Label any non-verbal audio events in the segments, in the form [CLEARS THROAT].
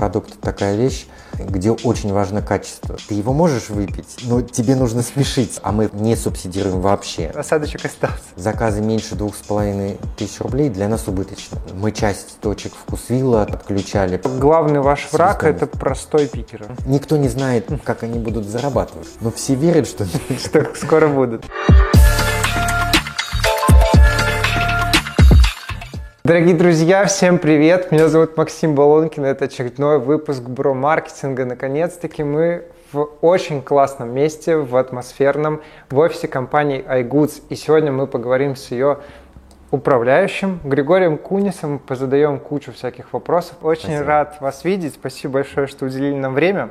продукт такая вещь, где очень важно качество. Ты его можешь выпить, но тебе нужно спешить, а мы не субсидируем вообще. Осадочек остался. Заказы меньше двух с половиной тысяч рублей для нас убыточно. Мы часть точек вкусвилла отключали. Главный ваш враг – это простой Питер. Никто не знает, как они будут зарабатывать, но все верят, что... [LAUGHS] Что скоро будут. Дорогие друзья, всем привет! Меня зовут Максим Балонкин, это очередной выпуск Бро Маркетинга. Наконец-таки мы в очень классном месте, в атмосферном, в офисе компании iGoods. И сегодня мы поговорим с ее управляющим Григорием Кунисом, позадаем кучу всяких вопросов. Очень Спасибо. рад вас видеть, спасибо большое, что уделили нам время.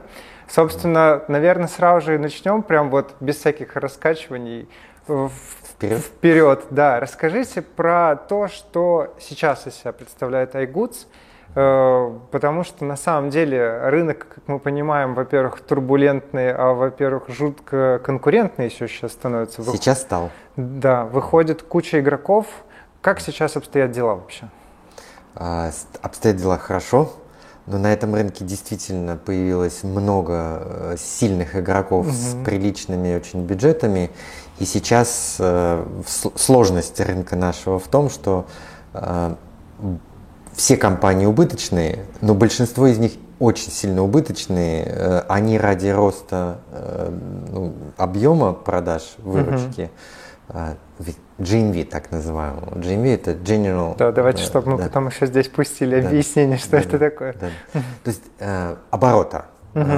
Собственно, наверное, сразу же и начнем, прям вот без всяких раскачиваний. Вперед. Вперед, да. Расскажите про то, что сейчас из себя представляет iGoods, э, потому что на самом деле рынок, как мы понимаем, во-первых, турбулентный, а во-первых, жутко конкурентный еще сейчас становится. Сейчас стал. Да, выходит куча игроков. Как сейчас обстоят дела вообще? А, обстоят дела хорошо, но на этом рынке действительно появилось много э, сильных игроков угу. с приличными очень бюджетами. И сейчас э, сложность рынка нашего в том, что э, все компании убыточные, но большинство из них очень сильно убыточные. Э, они ради роста э, ну, объема продаж, выручки, uh-huh. э, GMV так называемого. GMV это General... Да, давайте, чтобы мы да. потом еще здесь пустили да. объяснение, что да, это такое. Да. То есть э, оборота угу.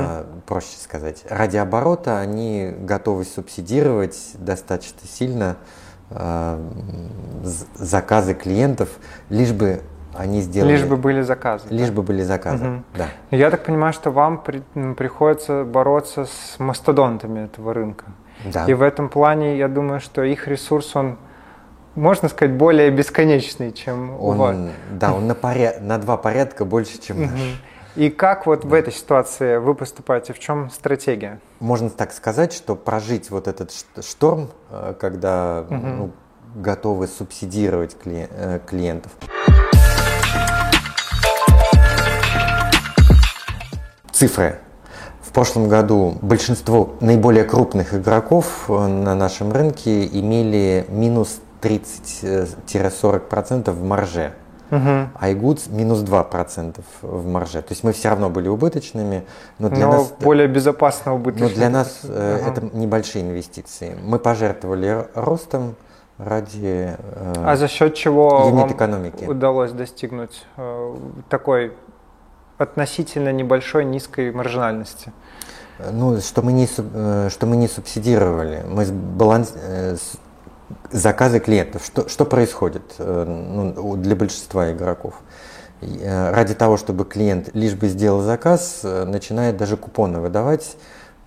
проще сказать. Ради оборота они готовы субсидировать достаточно сильно э, заказы клиентов, лишь бы они сделали... Лишь бы были заказы. Лишь да? бы были заказы, угу. да. Я так понимаю, что вам при, приходится бороться с мастодонтами этого рынка. Да. И в этом плане, я думаю, что их ресурс, он, можно сказать, более бесконечный, чем он, у вас. Да, он на, поряд, на два порядка больше, чем наш. И как вот в этой ситуации вы поступаете? В чем стратегия? Можно так сказать, что прожить вот этот шторм, э, когда угу. ну, готовы субсидировать э, клиентов. Цифры. В прошлом году большинство наиболее крупных игроков э, на нашем рынке имели минус 30-40% в марже. Угу. iGoods минус 2% в марже. То есть мы все равно были убыточными, но для но нас... более безопасно убыточными. Но для нас ага. это небольшие инвестиции. Мы пожертвовали ростом ради э, А за счет чего вам экономики. удалось достигнуть э, такой относительно небольшой низкой маржинальности? Ну, что мы не, э, что мы не субсидировали. Мы баланс, э, заказы клиентов. Что, что происходит э, ну, для большинства игроков? Э, ради того, чтобы клиент лишь бы сделал заказ, э, начинает даже купоны выдавать.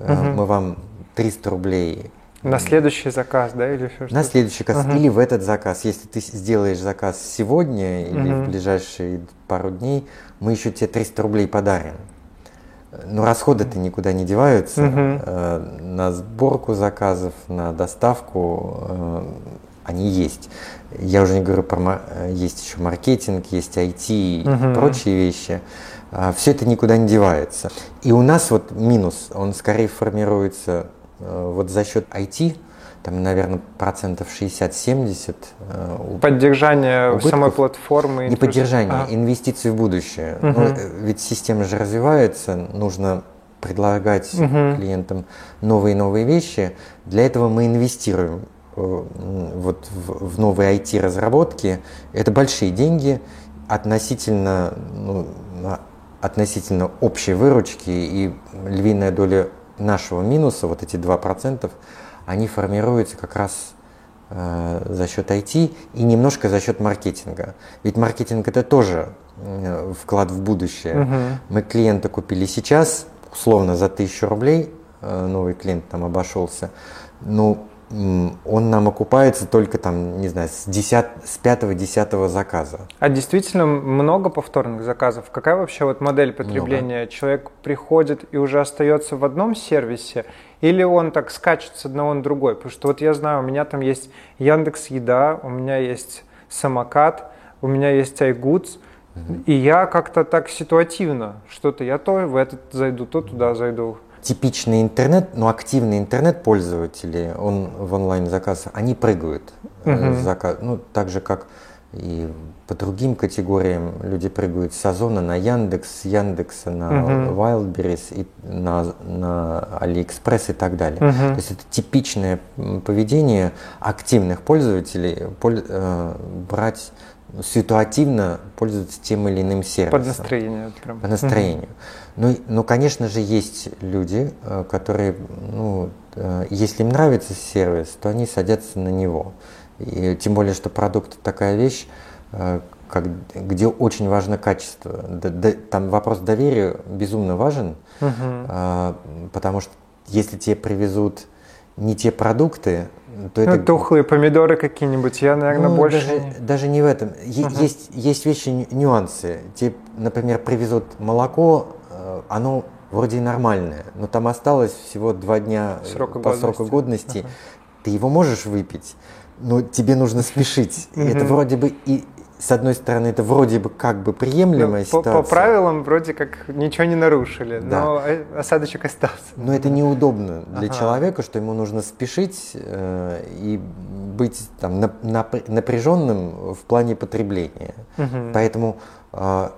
Угу. Мы вам 300 рублей на следующий заказ, да, или еще что-то? На следующий заказ, угу. или в этот заказ. Если ты сделаешь заказ сегодня или угу. в ближайшие пару дней, мы еще тебе 300 рублей подарим. Но расходы-то никуда не деваются. Угу. На сборку заказов, на доставку э, они есть. Я уже не говорю про есть еще маркетинг, есть IT и угу. прочие вещи. А, Все это никуда не девается. И у нас вот минус, он скорее формируется э, вот за счет IT, там, наверное, процентов 60-70. Э, поддержание убытков. самой платформы. Не поддержание, а. инвестиции в будущее. Угу. Ну, ведь система же развивается, нужно предлагать угу. клиентам новые и новые вещи. Для этого мы инвестируем э, вот в, в новые IT-разработки. Это большие деньги относительно, ну, относительно общей выручки и львиная доля нашего минуса, вот эти 2%, они формируются как раз э, за счет IT и немножко за счет маркетинга. Ведь маркетинг это тоже э, вклад в будущее. Угу. Мы клиента купили сейчас, условно за тысячу рублей, э, новый клиент там обошелся. Ну, он нам окупается только там, не знаю, с, 10, с 5-10 заказа. А действительно много повторных заказов? Какая вообще вот модель потребления? Много. Человек приходит и уже остается в одном сервисе, или он так скачет с одного на другой? Потому что вот я знаю, у меня там есть Яндекс Еда, у меня есть самокат, у меня есть iGoods, И я как-то так ситуативно, что-то я то в этот зайду, то туда зайду. Типичный интернет, но активные интернет-пользователи, он в онлайн-заказах, они прыгают. Угу. Заказ, ну, так же, как и по другим категориям люди прыгают с Озона на Яндекс, с Яндекса на uh-huh. Wildberries, и на, на Алиэкспресс и так далее. Uh-huh. То есть это типичное поведение активных пользователей поль, э, брать ситуативно пользоваться тем или иным сервисом. Под настроение. Прям. По настроению. Uh-huh. Ну, ну, конечно же, есть люди, э, которые, ну, э, если им нравится сервис, то они садятся на него. И тем более, что продукт такая вещь, э, как, где очень важно качество. Д, д, там вопрос доверия безумно важен, угу. а, потому что если тебе привезут не те продукты, то ну, это... тухлые помидоры какие-нибудь, я, наверное, ну, больше... Даже, не... даже не в этом. Е- угу. есть, есть вещи, нюансы. Тебе, например, привезут молоко, э, оно вроде нормальное, но там осталось всего два дня срока по годности. сроку годности. Угу. Ты его можешь выпить, но тебе нужно спешить. Это вроде бы и с одной стороны, это вроде бы как бы приемлемая ну, ситуация. По, по правилам вроде как ничего не нарушили, да. но осадочек остался. Но это неудобно для ага. человека, что ему нужно спешить э, и быть там, на, на, напряженным в плане потребления. Угу. Поэтому э,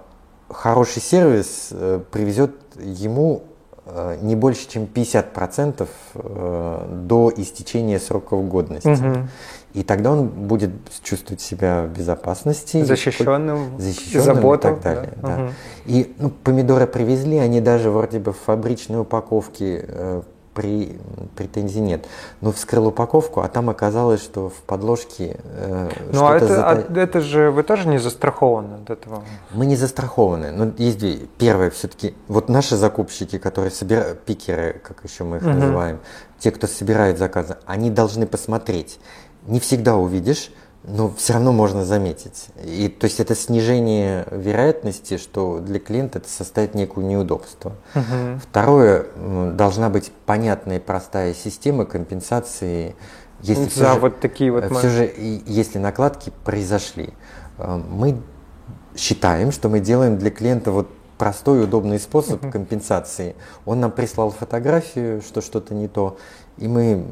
хороший сервис э, привезет ему э, не больше, чем 50% э, до истечения сроков годности. Угу. И тогда он будет чувствовать себя в безопасности. Защищенным, защищенным заботу, и так далее. Да. Да. Угу. И ну, помидоры привезли, они даже вроде бы в фабричной упаковке э, при, претензий нет. Но вскрыл упаковку, а там оказалось, что в подложке э, Ну а это, зата... а это же вы тоже не застрахованы от этого? Мы не застрахованы. Но есть две. Первое, все-таки, вот наши закупщики, которые собирают, пикеры, как еще мы их угу. называем, те, кто собирает заказы, они должны посмотреть не всегда увидишь, но все равно можно заметить. И, то есть это снижение вероятности, что для клиента это составит некое неудобство. Угу. Второе, должна быть понятная и простая система компенсации, если За же, вот такие вот все же, если накладки произошли. Э, мы считаем, что мы делаем для клиента вот простой удобный способ uh компенсации. Он нам прислал фотографию, что что-то не то, и мы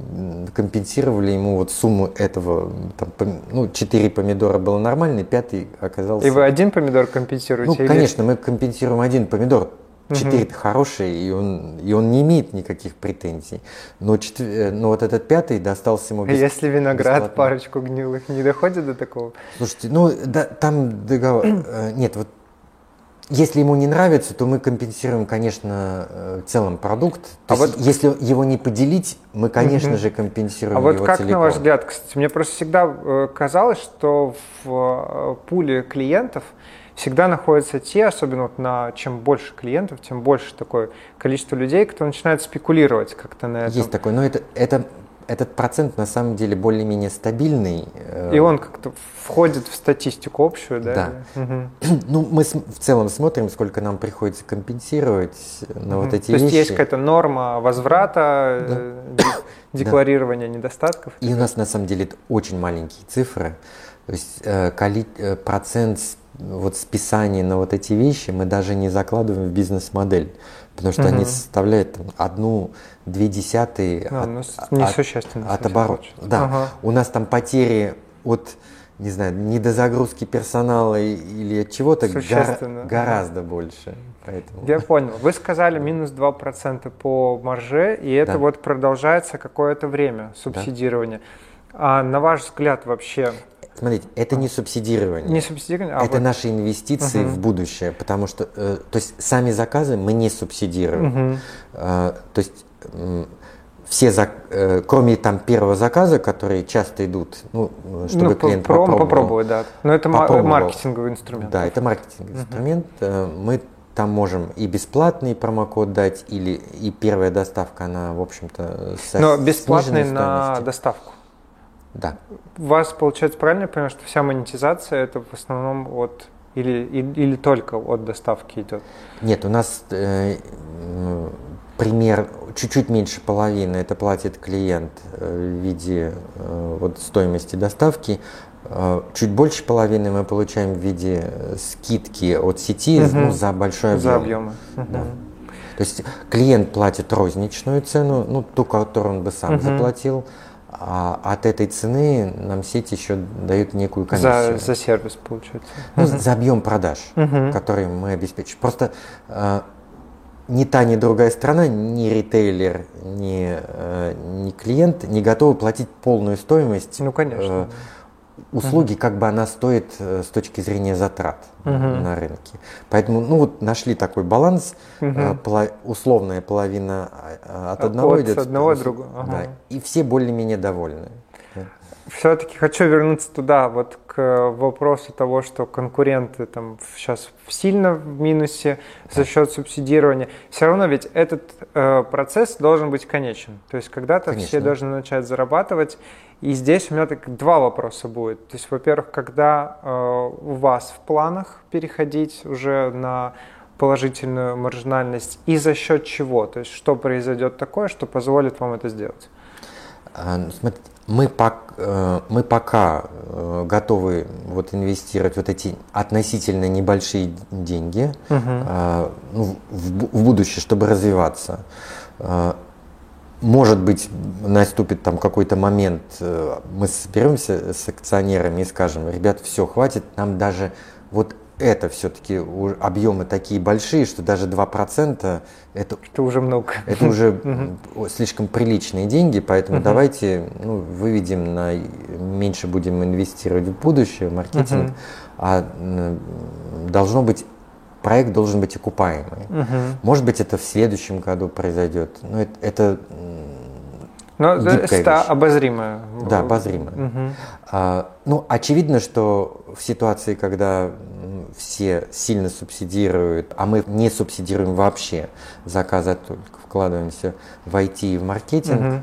компенсировали ему вот сумму этого, там, ну, 4 помидора было нормально, пятый оказался... И вы один помидор компенсируете? Ну, или... конечно, мы компенсируем один помидор, Четыре угу. хороший, и он, и он не имеет никаких претензий. Но, четвер... Э, но вот этот пятый достался ему бесплатно. Если виноград, бесплатно. парочку гнилых, не доходит до такого? Слушайте, ну да, там договор... Э, нет, вот если ему не нравится, то мы компенсируем, конечно, э, целым продукт. То а есть, вот... если его не поделить, мы, конечно угу. же, компенсируем а вот его как, целиком. на ваш взгляд, кстати, мне просто всегда э, казалось, что в э, пуле клиентов всегда находятся те, особенно вот на чем больше клиентов, тем больше такое количество людей, кто начинает спекулировать как-то на этом. Есть такое, но это, это этот процент на самом деле более-менее стабильный. И он как-то входит в статистику общую, да? Да. Угу. [CLEARS THROAT] Ну, мы в целом смотрим, сколько нам приходится компенсировать на угу. вот эти То вещи. Есть есть какая-то норма возврата, да. Э, декларирования да. недостатков? И у нас на самом деле это очень маленькие цифры. То есть э, э, процент вот списания на вот эти вещи мы даже не закладываем в бизнес-модель потому что угу. они составляют там, одну-две десятые а, от, ну, от, от оборота. Да, ага. у нас там потери от не знаю, недозагрузки персонала или от чего-то гора- гораздо больше. Поэтому. Я понял. Вы сказали минус 2% по марже, и это да. вот продолжается какое-то время субсидирование. Да. А на ваш взгляд вообще Смотрите, это не субсидирование. Не субсидирование, а Это вот... наши инвестиции угу. в будущее, потому что, э, то есть сами заказы мы не субсидируем. Угу. Э, то есть э, все, зак... э, кроме там первого заказа, которые часто идут, ну, чтобы ну, клиент про, попробовал. попробовать, да. Но это попробовал. маркетинговый инструмент. Да, это маркетинговый угу. инструмент. Э, мы там можем и бесплатный промокод дать, или и первая доставка, она, в общем-то, со Но бесплатный на доставку. Да. У вас, получается, правильно я понимаю, что вся монетизация это в основном от или, или, или только от доставки идет? Нет, у нас э, пример чуть-чуть меньше половины это платит клиент в виде вот, стоимости доставки, чуть больше половины мы получаем в виде скидки от сети угу. ну, за большой объем. За объемы. Угу. Да. То есть клиент платит розничную цену, ну ту, которую он бы сам угу. заплатил, а от этой цены нам сеть еще дает некую комиссию. За, за сервис, получается. Ну, за объем продаж, который мы обеспечим. Просто э, ни та, ни другая страна, ни ритейлер, ни, э, ни клиент не готовы платить полную стоимость. Ну, конечно. Э, услуги, uh как бы она стоит э, с точки зрения затрат uh на рынке. Поэтому, ну вот нашли такой баланс, uh поло, условная половина а, от одного от идет, одного от другого. Ага. Да, и все более-менее довольны. Все-таки хочу вернуться туда, вот к вопросу того, что конкуренты там сейчас сильно в минусе за счет субсидирования. Все равно ведь этот э, процесс должен быть конечен. То есть когда-то Конечно. все должны начать зарабатывать. И здесь у меня так два вопроса будет. То есть, во-первых, когда э, у вас в планах переходить уже на положительную маржинальность и за счет чего? То есть, что произойдет такое, что позволит вам это сделать? А, ну, смотрите, мы, э, мы пока э, готовы вот инвестировать вот эти относительно небольшие деньги угу. в, в будущее, чтобы развиваться может быть, наступит там какой-то момент, мы соберемся с акционерами и скажем, ребят, все, хватит, нам даже вот это все-таки объемы такие большие, что даже 2% это, это уже много. Это уже [LAUGHS] слишком приличные деньги, поэтому давайте ну, выведем на меньше будем инвестировать в будущее, в маркетинг, а должно быть проект должен быть окупаемый. Может быть, это в следующем году произойдет. Но это, это но это обозримое. Да, обозримое. Угу. А, ну, очевидно, что в ситуации, когда все сильно субсидируют, а мы не субсидируем вообще заказы, а только вкладываемся в IT и в маркетинг,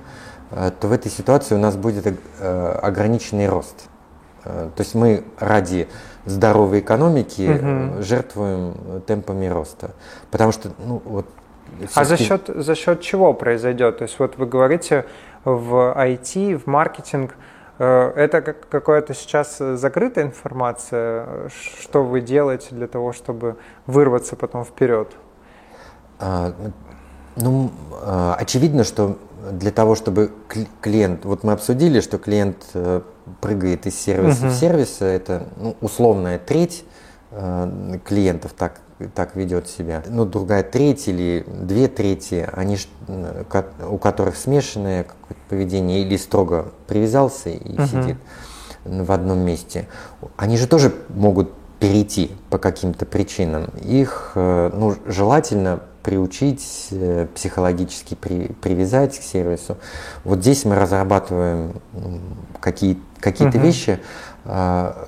угу. то в этой ситуации у нас будет э, ограниченный рост. Э, то есть мы ради здоровой экономики угу. жертвуем темпами роста. Потому что, ну, вот а за счет, за счет чего произойдет? То есть вот вы говорите в IT, в маркетинг, это какая-то сейчас закрытая информация? Что вы делаете для того, чтобы вырваться потом вперед? А, ну, а, очевидно, что для того, чтобы клиент, вот мы обсудили, что клиент э, прыгает из сервиса угу. в сервис, это ну, условная треть э, клиентов так так ведет себя. Ну, другая треть или две трети, они, у которых смешанное поведение или строго привязался и uh-huh. сидит в одном месте, они же тоже могут перейти по каким-то причинам. Их э, ну, желательно приучить, э, психологически при, привязать к сервису. Вот здесь мы разрабатываем какие, какие-то uh-huh. вещи, а,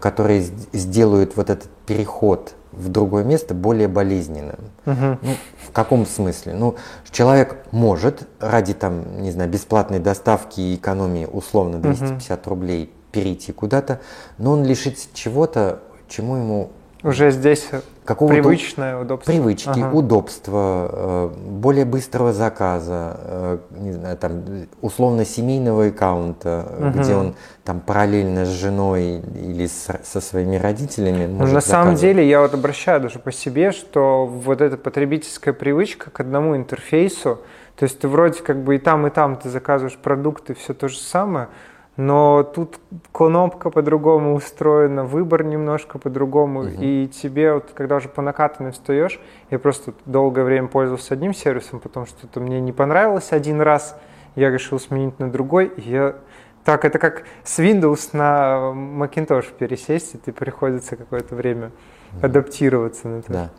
которые сделают вот этот переход в другое место более болезненным. Угу. Ну, в каком смысле? Ну, человек может ради там, не знаю, бесплатной доставки и экономии условно 250 угу. рублей перейти куда-то, но он лишится чего-то, чему ему уже здесь какого привычное удобство. Привычки, ага. удобства, э, более быстрого заказа, э, не знаю, там, условно семейного аккаунта, угу. где он там параллельно с женой или с, со своими родителями ну, может На самом деле я вот обращаю даже по себе, что вот эта потребительская привычка к одному интерфейсу, то есть ты вроде как бы и там, и там ты заказываешь продукты, все то же самое, но тут кнопка по-другому устроена, выбор немножко по-другому, угу. и тебе вот, когда уже по накатанной встаешь, я просто долгое время пользовался одним сервисом, потому что это мне не понравилось один раз, я решил сменить на другой, и я так, это как с Windows на Macintosh пересесть, и ты приходится какое-то время адаптироваться на это. Да.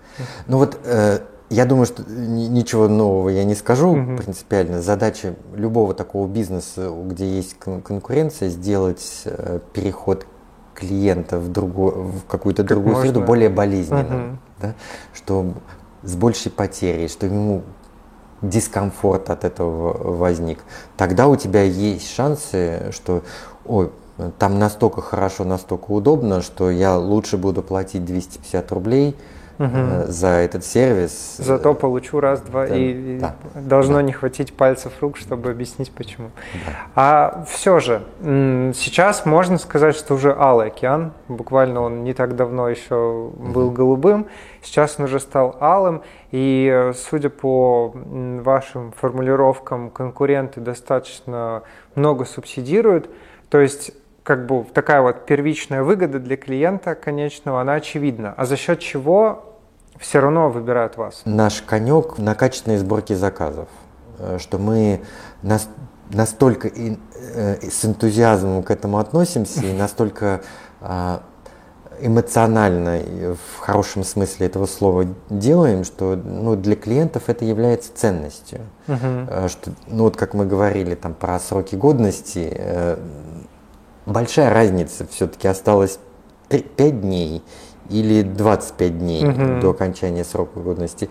Ну вот э, я думаю, что ничего нового я не скажу угу. принципиально. Задача любого такого бизнеса, где есть конкуренция, сделать э, переход клиента в, другую, в какую-то другую можно. среду более болезненным, угу. да? что с большей потерей, что ему дискомфорт от этого возник. Тогда у тебя есть шансы, что ой, там настолько хорошо, настолько удобно, что я лучше буду платить 250 рублей, угу. за этот сервис. Зато получу раз-два да, и да, должно да. не хватить пальцев рук, чтобы объяснить почему. Да. А все же, сейчас можно сказать, что уже Алый океан, буквально он не так давно еще был угу. голубым, сейчас он уже стал алым, и судя по вашим формулировкам, конкуренты достаточно много субсидируют, то есть как бы такая вот первичная выгода для клиента конечного, она очевидна. А за счет чего все равно выбирают вас? Наш конек на качественной сборке заказов, э, что мы нас, настолько и, э, с энтузиазмом к этому относимся и настолько э, эмоционально, в хорошем смысле этого слова, делаем, что ну, для клиентов это является ценностью. Uh-huh. Что, ну вот как мы говорили там про сроки годности, э, большая разница все-таки осталось 5 дней или 25 дней угу. до окончания срока годности.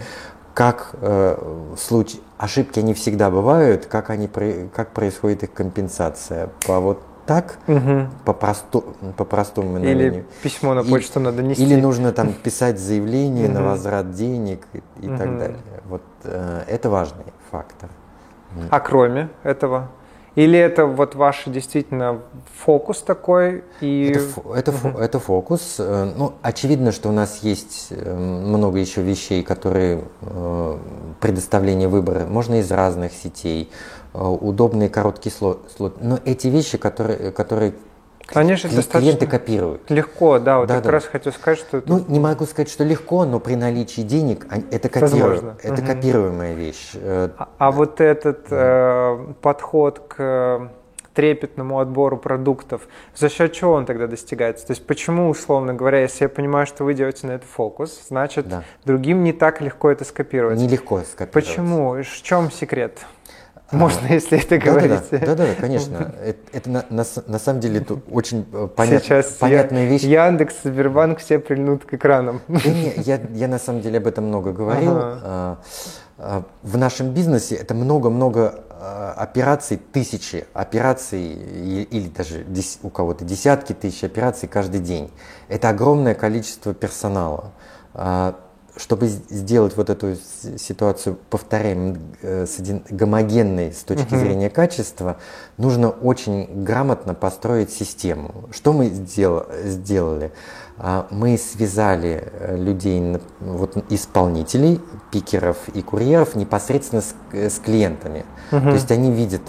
Как э, в случае ошибки они всегда бывают, как они как происходит их компенсация по вот так угу. по просту по простому или письмо на почту и, надо нести или нужно там писать заявление угу. на возврат денег и, и угу. так далее вот э, это важный фактор а кроме этого или это вот ваш действительно фокус такой? И... Это, это, угу. это фокус. Э, ну, очевидно, что у нас есть э, много еще вещей, которые э, предоставление выбора. Можно из разных сетей, удобный короткий слот. Но эти вещи, которые, которые они же клиенты копируют. Легко, да, вот да, я да. как раз хотел сказать, что... Это... Ну, не могу сказать, что легко, но при наличии денег это, копиру... это угу. копируемая вещь. Э, а, а вот этот э, подход к трепетному отбору продуктов, за счет чего он тогда достигается? То есть почему, условно говоря, если я понимаю, что вы делаете на это фокус, значит, да. другим не так легко это скопировать? Нелегко скопировать. Почему? В чем секрет? Можно, а, если это да, говорить. Да, да, да, да, конечно. Это, это на, на, на самом деле это очень э, понят, Сейчас понятная я, вещь. Яндекс, Сбербанк все прильнут к экранам. Да не, я, я на самом деле об этом много говорил. Ага. А, а, в нашем бизнесе это много-много а, операций, тысячи операций или даже у кого-то десятки тысяч операций каждый день. Это огромное количество персонала чтобы сделать вот эту ситуацию, повторяем, э, гомогенной с точки uh-huh. зрения качества, нужно очень грамотно построить систему. Что мы сдел, сделали? А, мы связали э, людей, вот, исполнителей, пикеров и курьеров непосредственно с, с клиентами. Uh-huh. То есть они видят,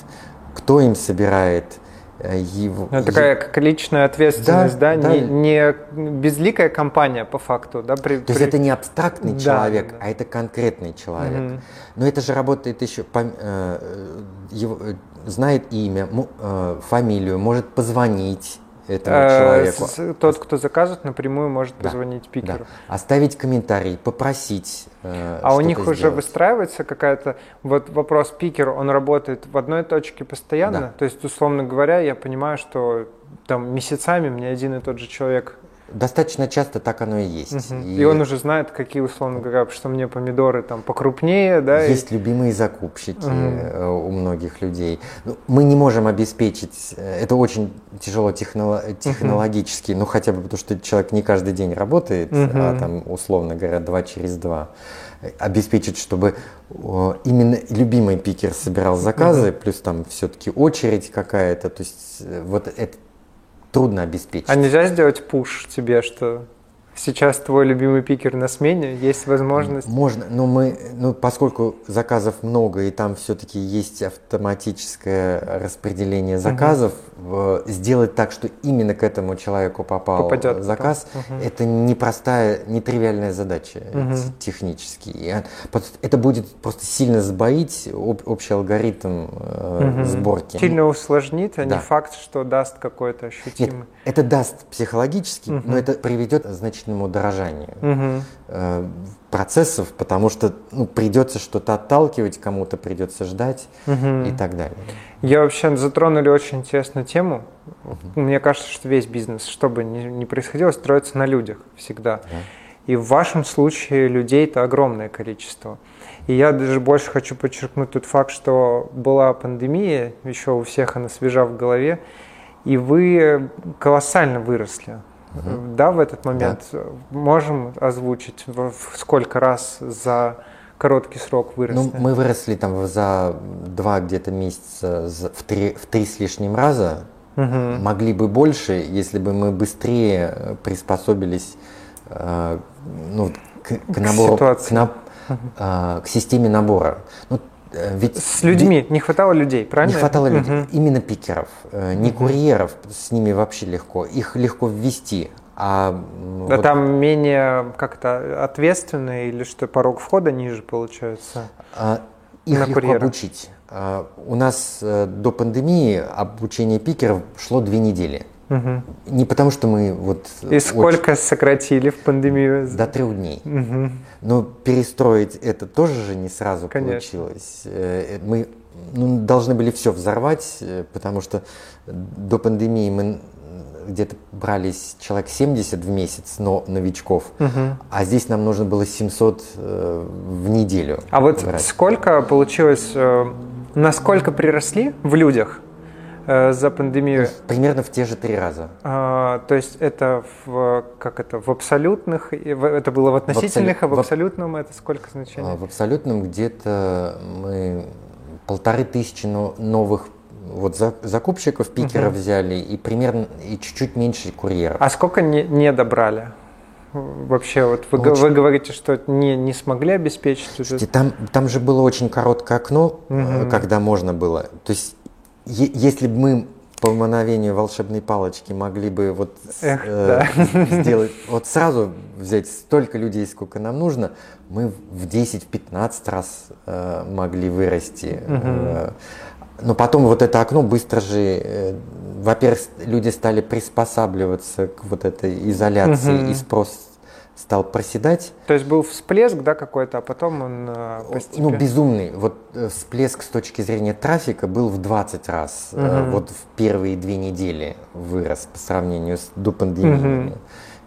кто им собирает Э, его... Ну, такая как личная ответственность, да, да? да. Не, не безликая компания по факту, да? При, То есть это не абстрактный да, человек, да. а это конкретный человек. Угу. Но это же работает еще, по, э, его, знает имя, э, фамилию, может позвонить этому э, человеку. Тот, кто заказывает, напрямую может да, позвонить пикеру. Да. Оставить комментарий, попросить. Э, а у них сделать. уже выстраивается какая-то вот вопрос пикер, он работает в одной точке постоянно. Да. То есть, условно говоря, я понимаю, что там месяцами мне один и тот же человек Достаточно часто так оно и есть. Угу. И... и он уже знает, какие, условно говоря, что мне помидоры там покрупнее, да? Есть и... любимые закупщики угу. у многих людей. Ну, мы не можем обеспечить, э, это очень тяжело технолог, технологически, угу. ну хотя бы потому, что человек не каждый день работает, угу. а там, условно говоря, два через два обеспечить, чтобы именно любимый пикер собирал заказы, угу. плюс там все-таки очередь какая-то, то есть э, вот это трудно обеспечить. А нельзя сделать пуш тебе, что сейчас твой любимый пикер на смене, есть возможность? Можно, но мы, ну, поскольку заказов много, и там все-таки есть автоматическое распределение заказов, угу. сделать так, что именно к этому человеку попал Попадет заказ, угу. это непростая, нетривиальная задача угу. технически. И это будет просто сильно сбоить общий алгоритм угу. сборки. Сильно усложнит, а да. не факт, что даст какой-то ощутимый. Нет, это даст психологически, угу. но это приведет значительно значительному дорожанию угу. э, процессов, потому что ну, придется что-то отталкивать, кому-то придется ждать угу. и так далее. Я вообще затронули очень интересную тему. Угу. Мне кажется, что весь бизнес, что бы ни, ни происходило, строится на людях всегда. Да. И в вашем случае людей это огромное количество. И я даже больше хочу подчеркнуть тот факт, что была пандемия, еще у всех она свежа в голове, и вы колоссально выросли угу. да, в этот момент. Да. Можем озвучить, в сколько раз за короткий срок выросли? Ну, мы выросли там за два где-то месяца в три, в три с лишним раза. Угу. Могли бы больше, если бы мы быстрее э, приспособились э, ну, к, к набору, к, к, на, э, к системе набора. Ну, ведь с людьми не хватало людей, правильно? Не хватало угу. людей, именно пикеров, э, не угу. курьеров, с ними вообще легко, их легко ввести. А, да вот... там менее как-то ответственно или что порог входа ниже получается? А, их на легко курьера. обучить. А, у нас э, до пандемии обучение пикеров шло две недели. Угу. Не потому, что мы вот... И сколько очень... сократили в пандемию? До трех дней. Угу. Но перестроить это тоже же не сразу Конечно. получилось. Э, мы ну, должны были все взорвать, э, потому что до пандемии мы где-то брались человек 70 в месяц, но новичков, угу. а здесь нам нужно было 700 э, в неделю. А вот брать. сколько получилось, э, насколько приросли в людях за пандемию? Примерно в те же три раза. А, то есть это в, как это, в абсолютных, это было в относительных, в абсолют, а в абсолютном это сколько значений? В абсолютном где-то мы полторы тысячи новых вот закупщиков пикеров угу. взяли и примерно и чуть-чуть меньше курьеров. А сколько не, не добрали? Вообще, вот вы, очень... вы говорите, что не, не смогли обеспечить. Слушайте, там, там же было очень короткое окно, угу. когда можно было. То есть если бы мы по мановению волшебной палочки могли бы вот Эх, э, да. [LAUGHS] сделать, вот сразу взять столько людей, сколько нам нужно, мы в 10-15 раз э, могли вырасти. Угу. Но потом вот это окно быстро же, э, во-первых, люди стали приспосабливаться к вот этой изоляции, угу. и спрос стал проседать. То есть был всплеск, да, какой-то, а потом он э, постепенно... Ну, безумный. Вот э, всплеск с точки зрения трафика был в 20 раз. Угу. Вот в первые две недели вырос по сравнению с допандемийными угу.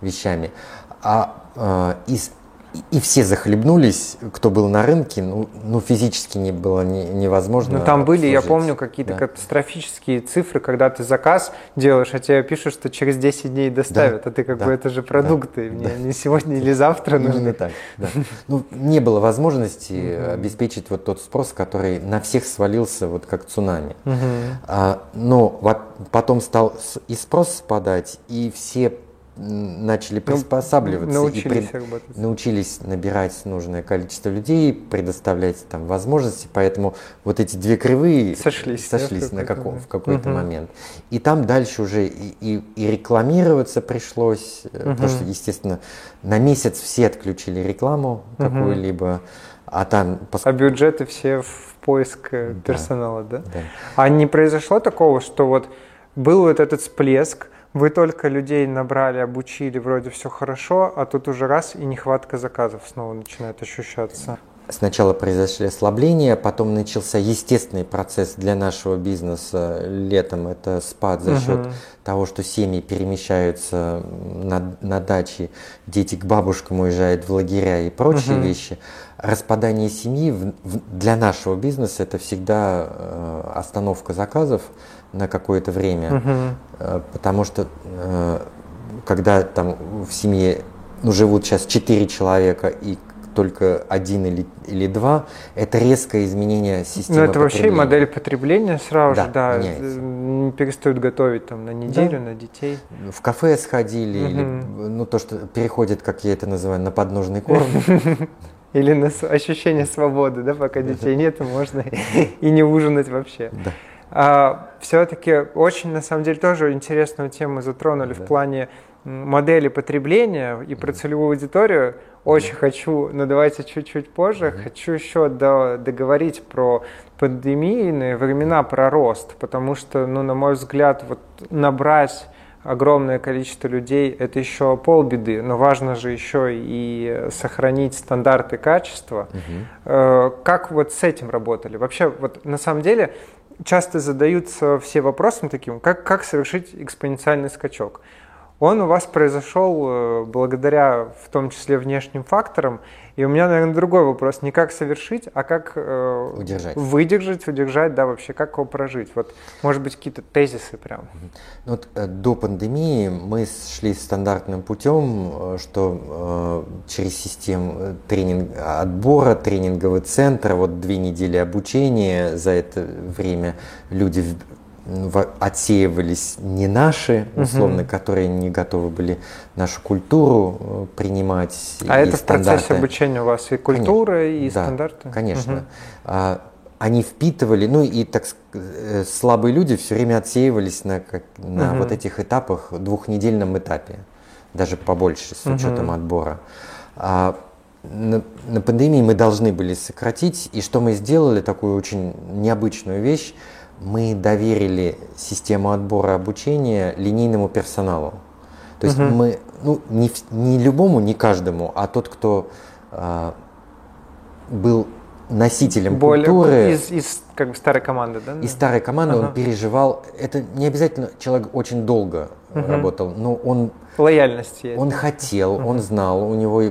вещами. А из и все захлебнулись, кто был на рынке, ну, ну физически не было не, невозможно. Ну там были, я помню, какие-то да. катастрофические цифры, когда ты заказ делаешь, а тебе пишут, что через 10 дней доставят, да. а ты как да. бы это же продукты, да. мне да. не сегодня или завтра. Именно так, да. Ну, не было возможности обеспечить вот тот спрос, который на всех свалился вот как цунами. А, но потом стал и спрос спадать, и все начали ну, приспосабливаться научились, и при, научились набирать нужное количество людей, предоставлять там возможности, поэтому вот эти две кривые сошлись, сошлись да, на каком, в какой-то угу. момент. И там дальше уже и, и, и рекламироваться пришлось, угу. потому что, естественно, на месяц все отключили рекламу угу. какую-либо, а там... А бюджеты все в поиск э, персонала, да? да? А не произошло такого, что вот был вот этот всплеск, вы только людей набрали, обучили, вроде все хорошо, а тут уже раз и нехватка заказов снова начинает ощущаться. Сначала произошли ослабления, потом начался естественный процесс для нашего бизнеса летом. Это спад за счет угу. того, что семьи перемещаются на, на дачи, дети к бабушкам уезжают в лагеря и прочие угу. вещи. Распадание семьи в, в, для нашего бизнеса это всегда э, остановка заказов на какое-то время, угу. потому что э, когда там в семье ну, живут сейчас четыре человека и только один или, или два, это резкое изменение системы Ну, это вообще модель потребления сразу да, же, да, не перестают готовить там на неделю, да. на детей. В кафе сходили, угу. или, ну, то, что переходит, как я это называю, на подножный корм. [LAUGHS] Или на ощущение свободы, да, пока детей нет, можно [LAUGHS] и не ужинать вообще. Да. А, все-таки очень, на самом деле, тоже интересную тему затронули да. в плане модели потребления и про целевую аудиторию. Очень да. хочу, но давайте чуть-чуть позже. Да. Хочу еще до, договорить про пандемийные времена, про рост, потому что, ну, на мой взгляд, вот набрать огромное количество людей – это еще полбеды, но важно же еще и сохранить стандарты качества. Угу. Как вот с этим работали? Вообще, вот на самом деле часто задаются все вопросом таким, как, как совершить экспоненциальный скачок. Он у вас произошел э, благодаря в том числе внешним факторам. И у меня, наверное, другой вопрос. Не как совершить, а как э, удержать. выдержать, удержать, да, вообще, как его прожить. Вот, может быть, какие-то тезисы прям. Ну, вот, э, до пандемии мы шли стандартным путем, э, что э, через систему э, тренинг, отбора, тренинговый центр, вот две недели обучения, за это время люди отсеивались не наши, условно, угу. которые не готовы были нашу культуру э, принимать. А это стандарты. в процессе обучения у вас и культура, конечно, и да, стандарты? Конечно. Угу. Они впитывали, ну и так э, слабые люди все время отсеивались на, как, на угу. вот этих этапах, двухнедельном этапе, даже побольше с учетом угу. отбора. А, на, на пандемии мы должны были сократить, и что мы сделали, такую очень необычную вещь, мы доверили систему отбора обучения линейному персоналу. То есть угу. мы, ну, не, не любому, не каждому, а тот, кто э, был носителем Более, культуры. Из, из как бы старой команды, да? Из старой команды ага. он переживал. Это не обязательно человек очень долго угу. работал, но он. Лояльность есть. Он хотел, угу. он знал, у него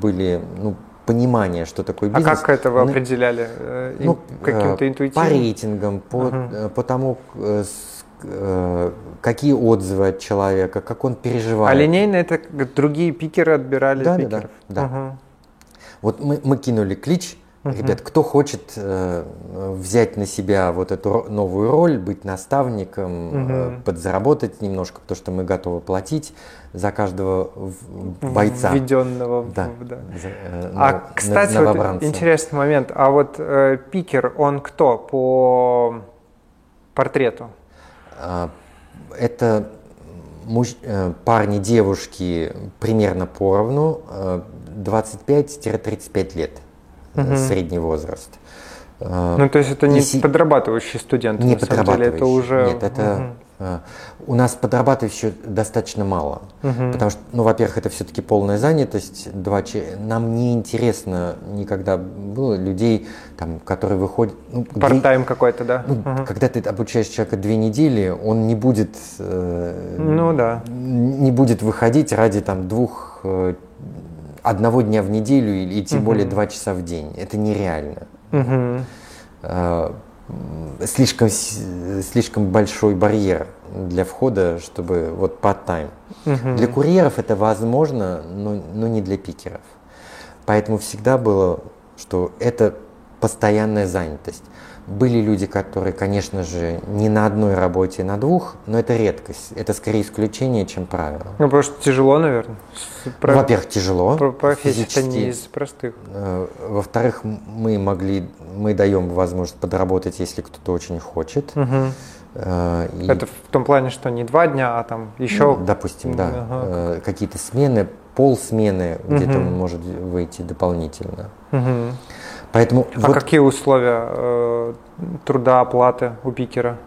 были ну, понимание, что такое бизнес. А как это вы определяли? Э, ну, Каким-то э, интуитивным? По рейтингам, по, uh по тому, какие отзывы от человека, как он переживает. А линейно это другие пикеры отбирали да, пикеров? Да, да. Uh-huh. Вот мы, мы кинули клич, uh-huh. ребят, кто хочет э, взять на себя вот эту новую роль, быть наставником, uh-huh. э, подзаработать немножко, потому что мы готовы платить, за каждого бойца. Введенного. Да. В, да. За, э, а, кстати, вот интересный момент. А вот э, пикер, он кто по портрету? А, это муж, э, парни, девушки примерно поровну, э, 25-35 лет угу. средний возраст. Э, ну, то есть это не и подрабатывающий студент, не на самом деле, это уже... Нет, это... Угу у нас подрабатывающих достаточно мало, угу. потому что, ну, во-первых, это все-таки полная занятость. Два. Нам не интересно никогда было людей, там, которые выходят. Ну, Парт-тайм какой-то, да? Ну, угу. Когда ты обучаешь человека две недели, он не будет. Э, ну да. Не будет выходить ради там двух одного дня в неделю или и тем угу. более два часа в день. Это нереально. Угу. Слишком, слишком большой барьер для входа, чтобы вот part-time. Угу. Для курьеров это возможно, но, но не для пикеров. Поэтому всегда было, что это постоянная занятость. Были люди, которые, конечно же, не на одной работе, на двух, но это редкость. Это скорее исключение, чем правило. Ну, потому что тяжело, наверное. Про... Во-первых, тяжело. Профессия не из простых. Э, во-вторых, мы могли, мы даем возможность подработать, если кто-то очень хочет. Угу. И... Это в том плане, что не два дня, а там еще... Ну, допустим, да. Ага. Какие-то смены, полсмены, угу. где-то он может выйти дополнительно. Угу. Поэтому а вот... какие условия э, труда, оплаты у пикера?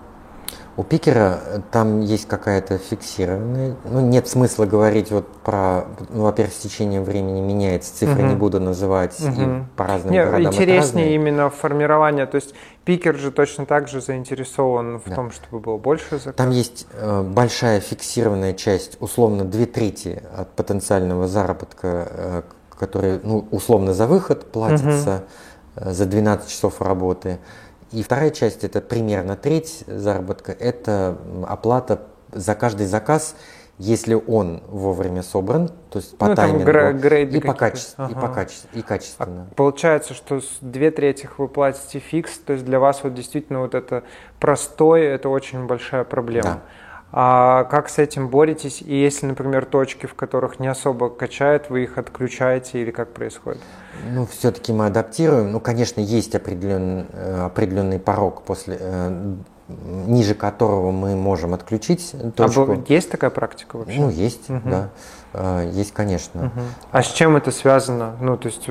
У пикера э, там есть какая-то фиксированная, ну нет смысла говорить вот про, ну, во-первых, с течением времени меняется, цифры угу. не буду называть, угу. и по разным Нет, городам интереснее именно формирование, то есть пикер же точно так же заинтересован в да. том, чтобы было больше заказов. Там есть э, большая фиксированная часть, условно две трети от потенциального заработка, э, который, ну, условно за выход платится. Угу за 12 часов работы. И вторая часть, это примерно треть заработка, это оплата за каждый заказ, если он вовремя собран, то есть по ну, таймингу, и, по качеству, ага. и по качеству, и качественно. А получается, что две трети вы платите фикс, то есть для вас вот действительно вот это простой, это очень большая проблема. Да. А как с этим боретесь? И если, например, точки, в которых не особо качает, вы их отключаете или как происходит? Ну, все-таки мы адаптируем. Ну, конечно, есть определенный, э, определенный порог, после, э, ниже которого мы можем отключить а точку. А есть такая практика вообще? Ну, есть, угу. да. Э, есть, конечно. Угу. А с чем это связано? Ну, то есть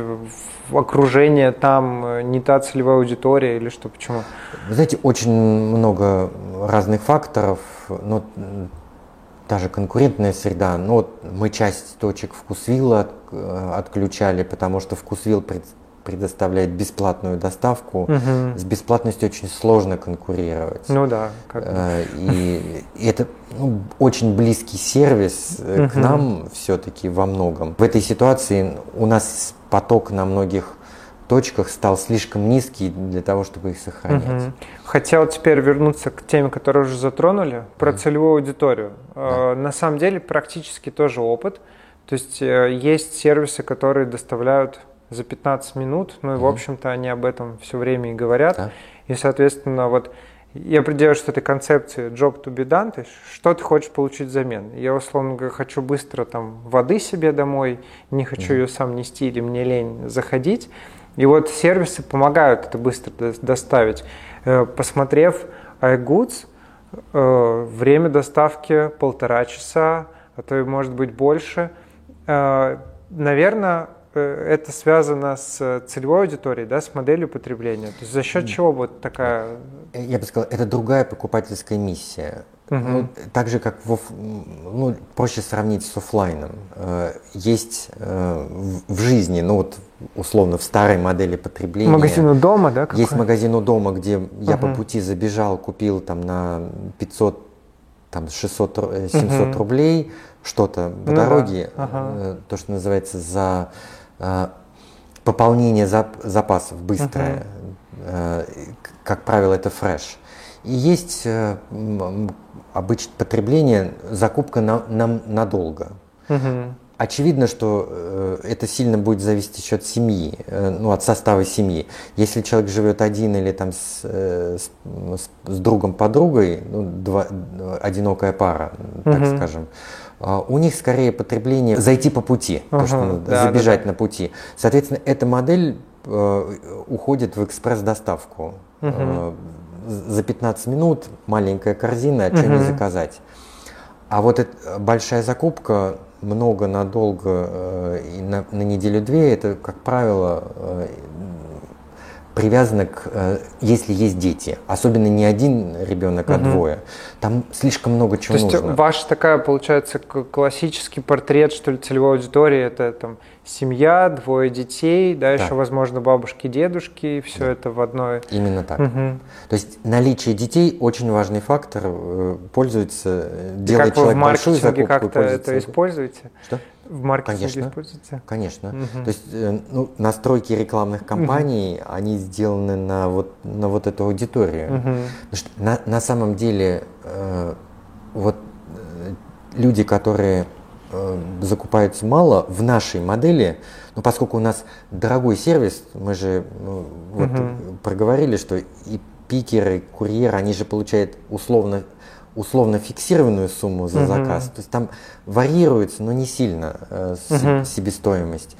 в окружение там не та целевая аудитория или что, почему? Вы знаете, очень много разных факторов, но та же конкурентная среда. Ну, вот мы часть точек вкусвилла э, отключали, потому что вкусвилл предоставляет бесплатную доставку. Угу. С бесплатностью очень сложно конкурировать. Ну да. Как... Э, и, и это ну, очень близкий сервис угу. к нам все-таки во многом. В этой ситуации у нас поток на многих точках стал слишком низкий для того, чтобы их сохранять. Угу. Хотел теперь вернуться к теме, которую уже затронули, про mm. целевую аудиторию. Да. На самом деле практически тоже опыт. То есть э, есть сервисы, которые доставляют за 15 минут, ну и, в общем-то, они об этом все время и говорят. Да. И, соответственно, вот я придерживаюсь этой концепции job to be done, то есть что ты хочешь получить взамен. Я, условно говоря, хочу быстро там воды себе домой, не хочу mm ее сам нести или мне лень заходить. И вот сервисы помогают это быстро доставить. Э, посмотрев iGoods, э, время доставки полтора часа, а то и может быть больше. Э, Наверное, это связано с целевой аудиторией, да, с моделью потребления. То есть за счет чего вот такая... Я бы сказал, это другая покупательская миссия. Угу. Ну, так же, как в, ну, проще сравнить с офлайном. Есть в жизни, ну вот условно в старой модели потребления. Магазин у дома, да? Какой? Есть магазин у дома, где угу. я по пути забежал, купил там на 500, там 600, 700 угу. рублей что-то по ну, дороге, да. ага. Э, то, что называется за э, пополнение зап запасов быстрое. Угу. как правило, это фреш. И есть э, обычное потребление, закупка на, на, надолго. Угу. Очевидно, что э, это сильно будет зависеть еще от семьи, э, ну, от состава семьи. Если человек живет один или там с, э, с, с другом, подругой, ну, два, одинокая пара, так угу. скажем, э, у них скорее потребление зайти по пути, угу, то, что да, забежать да, да. на пути. Соответственно, эта модель э, уходит в экспресс-доставку. Угу. За 15 минут маленькая корзина, а что угу. не заказать. А вот эта большая закупка много надолго э, и на, на неделю-две, это, как правило, привязано к, э, если есть дети, особенно не один ребенок, а угу. двое, там слишком много чего То нужно. То есть ваш такая, получается, классический портрет, что ли, целевой аудитории, это там семья, двое детей, да, да. еще, возможно, бабушки, дедушки, и все да. это в одной. Именно так. Угу. То есть наличие детей очень важный фактор, э, пользуется, делает как человек большую закупку. как-то это используете? Что? В маркетинге конечно, используется? Конечно. Угу. То есть э, ну, настройки рекламных кампаний, угу. они сделаны на вот, на вот эту аудиторию. Угу. Потому что на, на самом деле э, вот э, люди, которые э, закупаются мало в нашей модели, но поскольку у нас дорогой сервис, мы же ну, вот угу. проговорили, что и пикеры, курьеры, они же получают условно условно фиксированную сумму за угу. заказ. То есть там варьируется, но не сильно э, угу. себестоимость.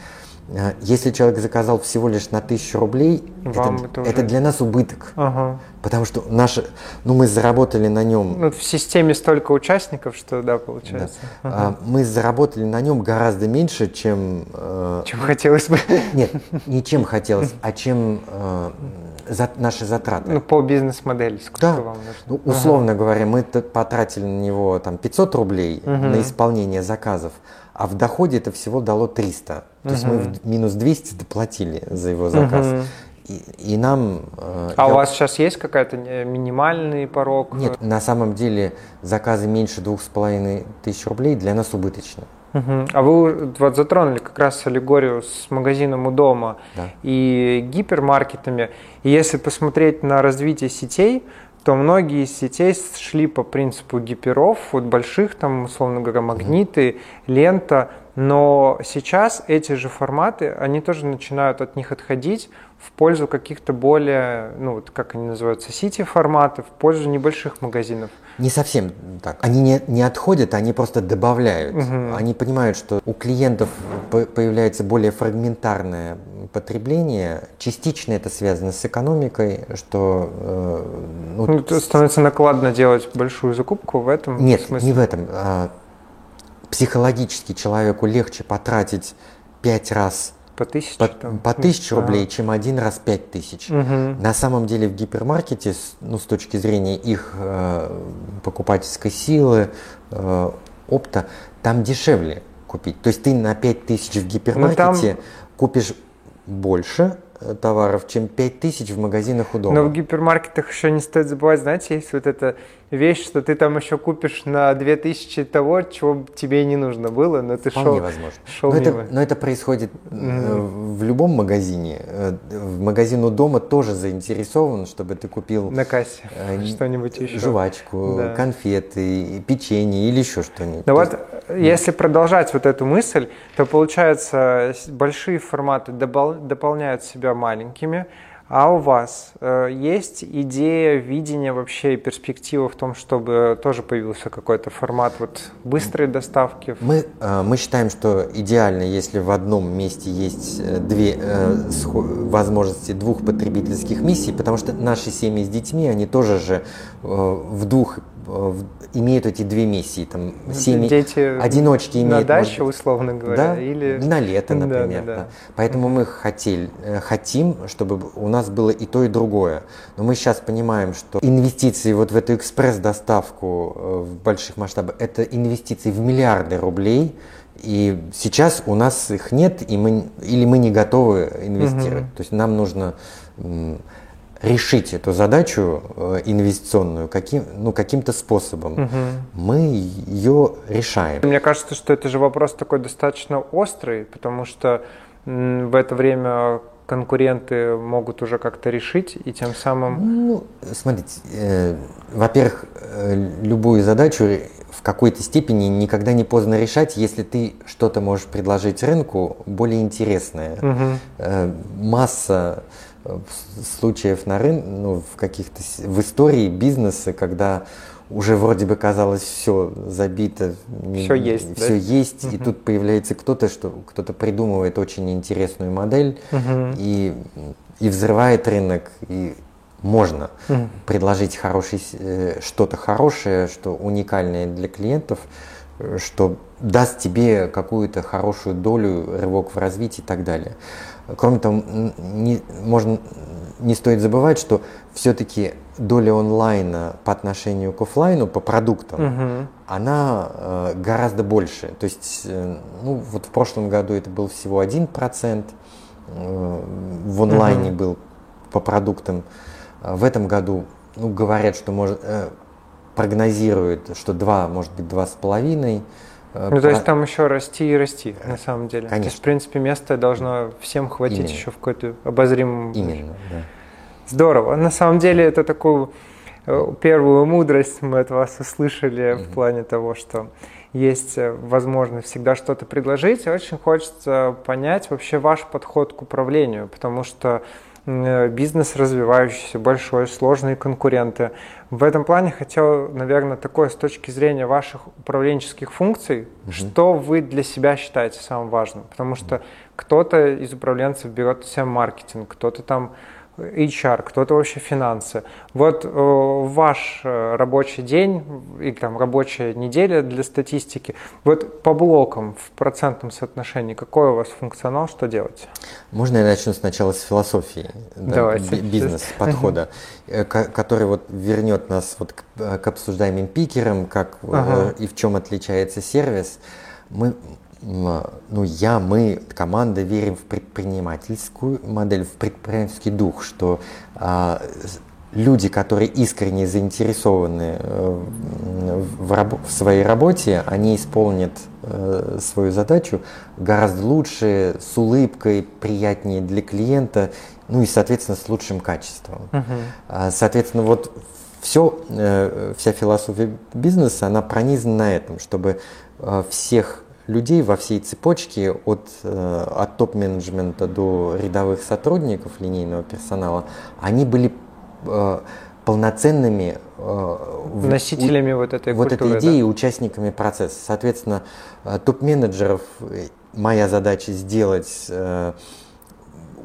Э, если человек заказал всего лишь на тысячу рублей, Вам это, это, уже... это для нас убыток. Ага. Потому что наши, ну мы заработали на нем. Ну, в системе столько участников, что да, получается. Да. Ага. Мы заработали на нем гораздо меньше, чем. Э, чем хотелось бы. [LAUGHS] Нет, не чем [LAUGHS] хотелось, а чем э, за, наши затраты. Ну, по бизнес-модели, сколько да. вам нужно? Ну, условно ага. говоря, мы потратили на него там 500 рублей угу. на исполнение заказов, а в доходе это всего дало 300. То угу. есть мы в минус 200 доплатили за его заказ. Угу. И, и нам... Э, а я... у вас сейчас есть какая-то минимальный порог? Нет, на самом деле заказы меньше двух с половиной тысяч рублей для нас убыточны. Угу. А вы вот затронули как раз аллегорию с магазином у дома да. и гипермаркетами. И если посмотреть на развитие сетей, то многие из сетей шли по принципу гиперов, вот больших там, условно говоря, магниты, лента, но сейчас эти же форматы, они тоже начинают от них отходить в пользу каких-то более, ну вот как они называются, сити-форматов, в пользу небольших магазинов. Не совсем так. Они не, не отходят, они просто добавляют. Угу. Они понимают, что у клиентов появляется более фрагментарное потребление. Частично это связано с экономикой, что... Э, ну, ну, становится накладно делать большую закупку в этом Нет, смысле? не в этом. А, психологически человеку легче потратить пять раз по тысяче, по, там, по тысяче рублей, чем один раз пять тысяч. Угу. На самом деле в гипермаркете, ну, с точки зрения их э, покупательской силы, э, опта, там дешевле купить. То есть ты на пять тысяч в гипермаркете там... купишь больше, э, товаров, чем 5000 в магазинах у дома. Но в гипермаркетах еще не стоит забывать, знаете, есть вот эта вещь, что ты там еще купишь на 2000 того, чего тебе не нужно было, но ты Вполне шел, возможно. шел но, мимо. это, но это происходит mm-hmm. в любом магазине. Э, в магазин у дома тоже заинтересован, чтобы ты купил на кассе э, [LAUGHS] что-нибудь еще. Жвачку, да. конфеты, печенье или еще что-нибудь. Ну вот, если продолжать вот эту мысль, то получается большие форматы дополняют себя маленькими, а у вас э, есть идея, видение вообще и перспектива в том, чтобы тоже появился какой-то формат вот быстрой доставки? Мы, э, мы считаем, что идеально, если в одном месте есть э, две э, возможности двух потребительских миссий, потому что наши семьи с детьми, они тоже же э, в двух имеют эти две миссии. Там, семьи, Дети одиночки имеют... На даче, может, условно говоря, да? или... На лето, например. Да, да, да. Поэтому мы хотели, э, хотим, чтобы у нас было и то, и другое. Но мы сейчас понимаем, что инвестиции вот в эту экспресс-доставку э, в больших масштабах, это инвестиции в миллиарды рублей, и сейчас у нас их нет, и мы, или мы не готовы инвестировать. Угу. То есть нам нужно решить эту задачу э, инвестиционную каким, ну, каким-то способом. Угу. Мы ее решаем. Мне кажется, что это же вопрос такой достаточно острый, потому что в это время конкуренты могут уже как-то решить и тем самым... Ну, смотрите, э, во-первых, э, любую задачу в какой-то степени никогда не поздно решать, если ты что-то можешь предложить рынку более интересное. Угу. Э, масса случаев на рынке, ну, в каких-то в истории бизнеса, когда уже вроде бы казалось все забито, все есть, все да? есть, угу. и тут появляется кто-то, что кто-то придумывает очень интересную модель угу. и и взрывает рынок и можно угу. предложить хороший э, что-то хорошее, что уникальное для клиентов, э, что даст тебе какую-то хорошую долю, рывок в развитии и так далее. Кроме того, не, можно, не стоит забывать, что все-таки доля онлайна по отношению к офлайну, по продуктам, угу. она э, гораздо больше. То есть, э, ну, вот в прошлом году это был всего 1%, э, в онлайне угу. был по продуктам. В этом году, ну, говорят, что может, э, прогнозируют, что 2, может быть, 2,5%. Э, ну, то есть там еще расти и расти, на самом деле. Конечно. То есть, в принципе, места должно всем хватить Именно. еще в какой-то обозримом... Именно, да. Здорово. На самом деле это такую э, первую мудрость мы от вас услышали mm-hmm. в плане того, что есть э, возможность всегда что-то предложить. И очень хочется понять вообще ваш подход к управлению, потому что бизнес развивающийся, большой, сложные конкуренты. В этом плане хотел, наверное, такое с точки зрения ваших управленческих функций, угу. что вы для себя считаете самым важным? Потому что кто-то из управленцев берет на себя маркетинг, кто-то там HR, кто-то вообще финансы. Вот э, ваш э, рабочий день или там рабочая неделя для статистики, вот по блокам в процентном соотношении, какой у вас функционал, что делать? Можно я начну сначала с философии да, бизнес-подхода, э, который вот вернет нас вот к, э, к обсуждаемым пикерам, как ага. и в чем отличается сервис. Мы, ну, я, мы, команда верим в предпринимательскую модель, в предпринимательский дух, что а, люди, которые искренне заинтересованы э, в, раб- в своей работе, они исполнят э, свою задачу гораздо лучше, с улыбкой, приятнее для клиента, ну и, соответственно, с лучшим качеством. Uh-huh. Соответственно, вот все, э, вся философия бизнеса, она пронизана на этом, чтобы э, всех людей во всей цепочке от, э, от топ-менеджмента до рядовых сотрудников линейного персонала, они были э, полноценными э, носителями у, вот этой вот культуры, этой идеи, да? участниками процесса. Соответственно, топ-менеджеров моя задача сделать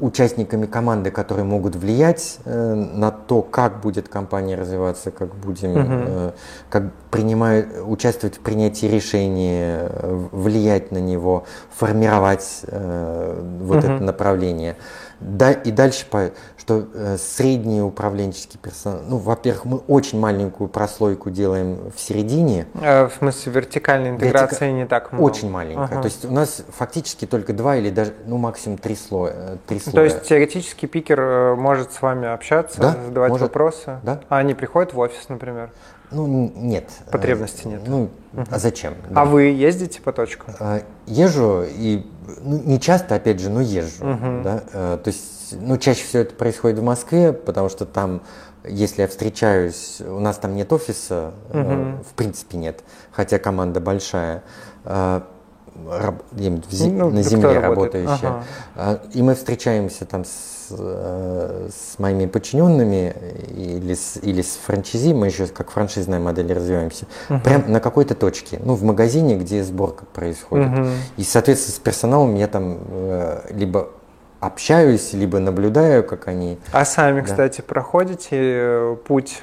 участниками команды, которые могут влиять э, на то, как будет компания развиваться, как будем, угу. э, как принимать, участвовать в принятии решения, влиять на него, формировать э, вот угу. это направление. Да, и дальше, по, что э, средний управленческий персонал, ну, во-первых, мы очень маленькую прослойку делаем в середине. Э, в смысле, вертикальной интеграции Вертика... не так много? Очень маленькая. Ага. То есть у нас фактически только два или даже, ну, максимум три слоя. Э, три слоя. То есть теоретически пикер э, может с вами общаться, да, задавать может. вопросы? Да. А они приходят в офис, например? Ну, нет. Потребности нет. Ну, угу. а зачем? Да. А вы ездите по точкам? Езжу, и ну, не часто, опять же, но езжу. Угу. Да? То есть, ну, чаще всего это происходит в Москве, потому что там, если я встречаюсь, у нас там нет офиса, угу. в принципе нет, хотя команда большая ну, на земле работающая. Ага. И мы встречаемся там с, э, с моими подчиненными или с, или с франчизи, мы еще как франшизная модель развиваемся, угу. прям на какой-то точке, ну, в магазине, где сборка происходит. Угу. И, соответственно, с персоналом я там э, либо общаюсь, либо наблюдаю, как они... А сами, да. кстати, проходите э, путь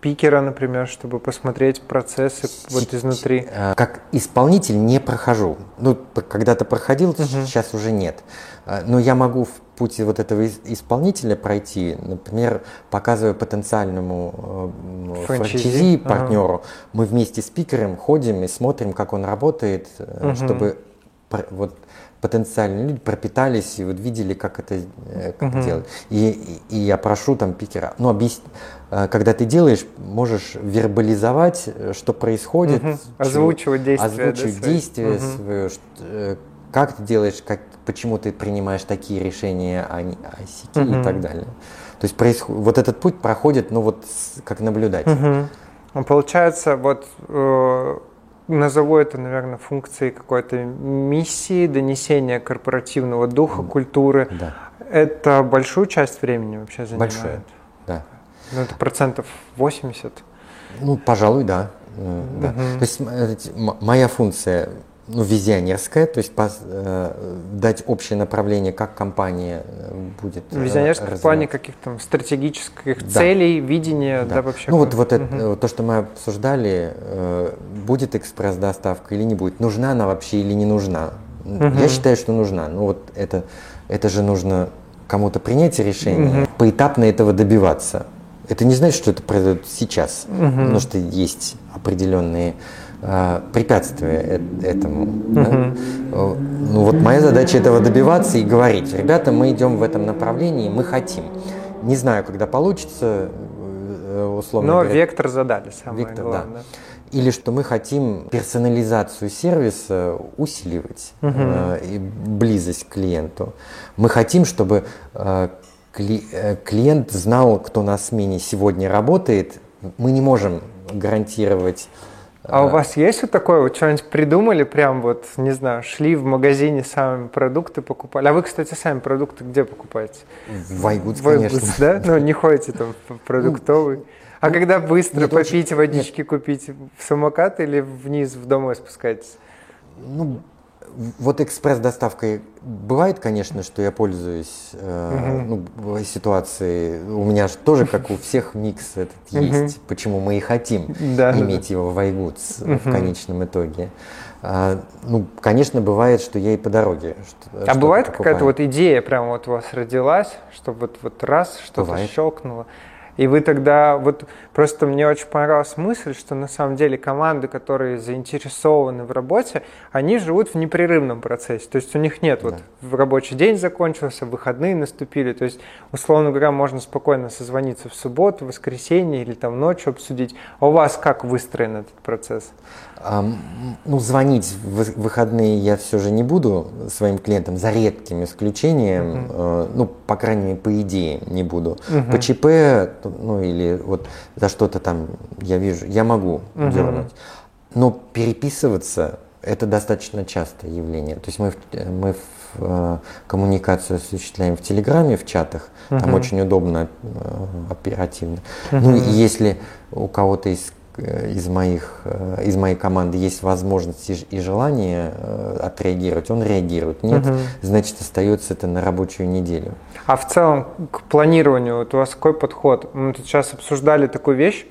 пикера, например, чтобы посмотреть процессы вот изнутри? Э, как исполнитель не прохожу. Ну, когда-то проходил, угу. сейчас уже нет. Э, но я могу в пути вот этого исполнителя пройти, например, показывая потенциальному э, франчайзи, партнеру, ага. мы вместе с пикером ходим и смотрим, как он работает, угу. чтобы вот потенциальные люди пропитались и вот видели, как это, как угу. делать. И, и, я прошу там пикера, ну, объяснить Э, когда ты делаешь, можешь вербализовать, э, что происходит, угу. озвучивать действия, озвучивать да, действия угу. свое, что, э, как ты делаешь, как, почему ты принимаешь такие решения, а не а сики угу. и так далее. То есть происход... вот этот путь проходит, ну вот как наблюдатель. Угу. Получается, вот э, назову это, наверное, функцией какой-то миссии, донесения корпоративного духа, культуры. Да. Это большую часть времени вообще занимает? Большую, да. Ну, это процентов 80? Ну, пожалуй, да. Угу. да. То есть моя функция ну, визионерская, то есть пос, э, дать общее направление, как компания э, будет э, Визионерская в плане каких-то стратегических да. целей, видения, да, да вообще. Ну вот, вот угу. это, то, что мы обсуждали, э, будет экспресс-доставка или не будет, нужна она вообще или не нужна. Угу. Я считаю, что нужна. Ну вот это, это же нужно кому-то принять решение, угу. поэтапно этого добиваться. Это не значит, что это произойдет сейчас, угу. потому что есть определенные э, препятствия этому. Угу. Да? Ну вот моя задача этого добиваться и говорить, ребята, мы идем в этом направлении, мы хотим. Не знаю, когда получится, э, условно Но говоря. вектор задали, самое вектор, главное. Да. Или что мы хотим персонализацию сервиса усиливать угу. э, и близость к клиенту. Мы хотим, чтобы э, Э, клиент знал, кто на смене сегодня работает. Мы не можем гарантировать а у вас есть вот такое, вот что-нибудь придумали, прям вот, не знаю, шли в магазине, сами продукты покупали? А вы, кстати, сами продукты где покупаете? В Вайгудс, конечно. да? Ну, не ходите там в продуктовый. А ну, когда быстро попить водички, купить в самокат или вниз в домой спускаетесь? Ну, вот экспресс-доставкой бывает, конечно, что я пользуюсь э, угу. ну, ситуации. У меня же тоже, как у всех, микс этот угу. есть. Почему мы и хотим да, иметь да. его в iGoods угу. в конечном итоге. А, ну, конечно, бывает, что я и по дороге. Что, а бывает какая-то вот идея прямо вот у вас родилась, что вот, вот раз что-то щелкнуло? И вы тогда, вот просто мне очень понравилась мысль, что на самом деле команды, которые заинтересованы в работе, они живут в непрерывном процессе. То есть у них нет, да. вот в рабочий день закончился, выходные наступили. То есть, условно говоря, можно спокойно созвониться в субботу, в воскресенье или там ночью обсудить. А у вас как выстроен этот процесс? Ну, звонить в выходные я все же не буду своим клиентам, за редким исключением, uh-huh. ну, по крайней мере, по идее не буду. Uh-huh. По ЧП, ну, или вот за что-то там я вижу, я могу uh-huh. дернуть. Но переписываться это достаточно частое явление. То есть мы, мы в, э, коммуникацию осуществляем в Телеграме, в чатах, uh-huh. там очень удобно, э, оперативно. Uh-huh. Ну, и если у кого-то из из моих, э, из моей команды есть возможность и желание э, отреагировать, он реагирует. Нет, угу. значит, остается это на рабочую неделю. А в целом к планированию вот у вас какой подход? Мы тут сейчас обсуждали такую вещь,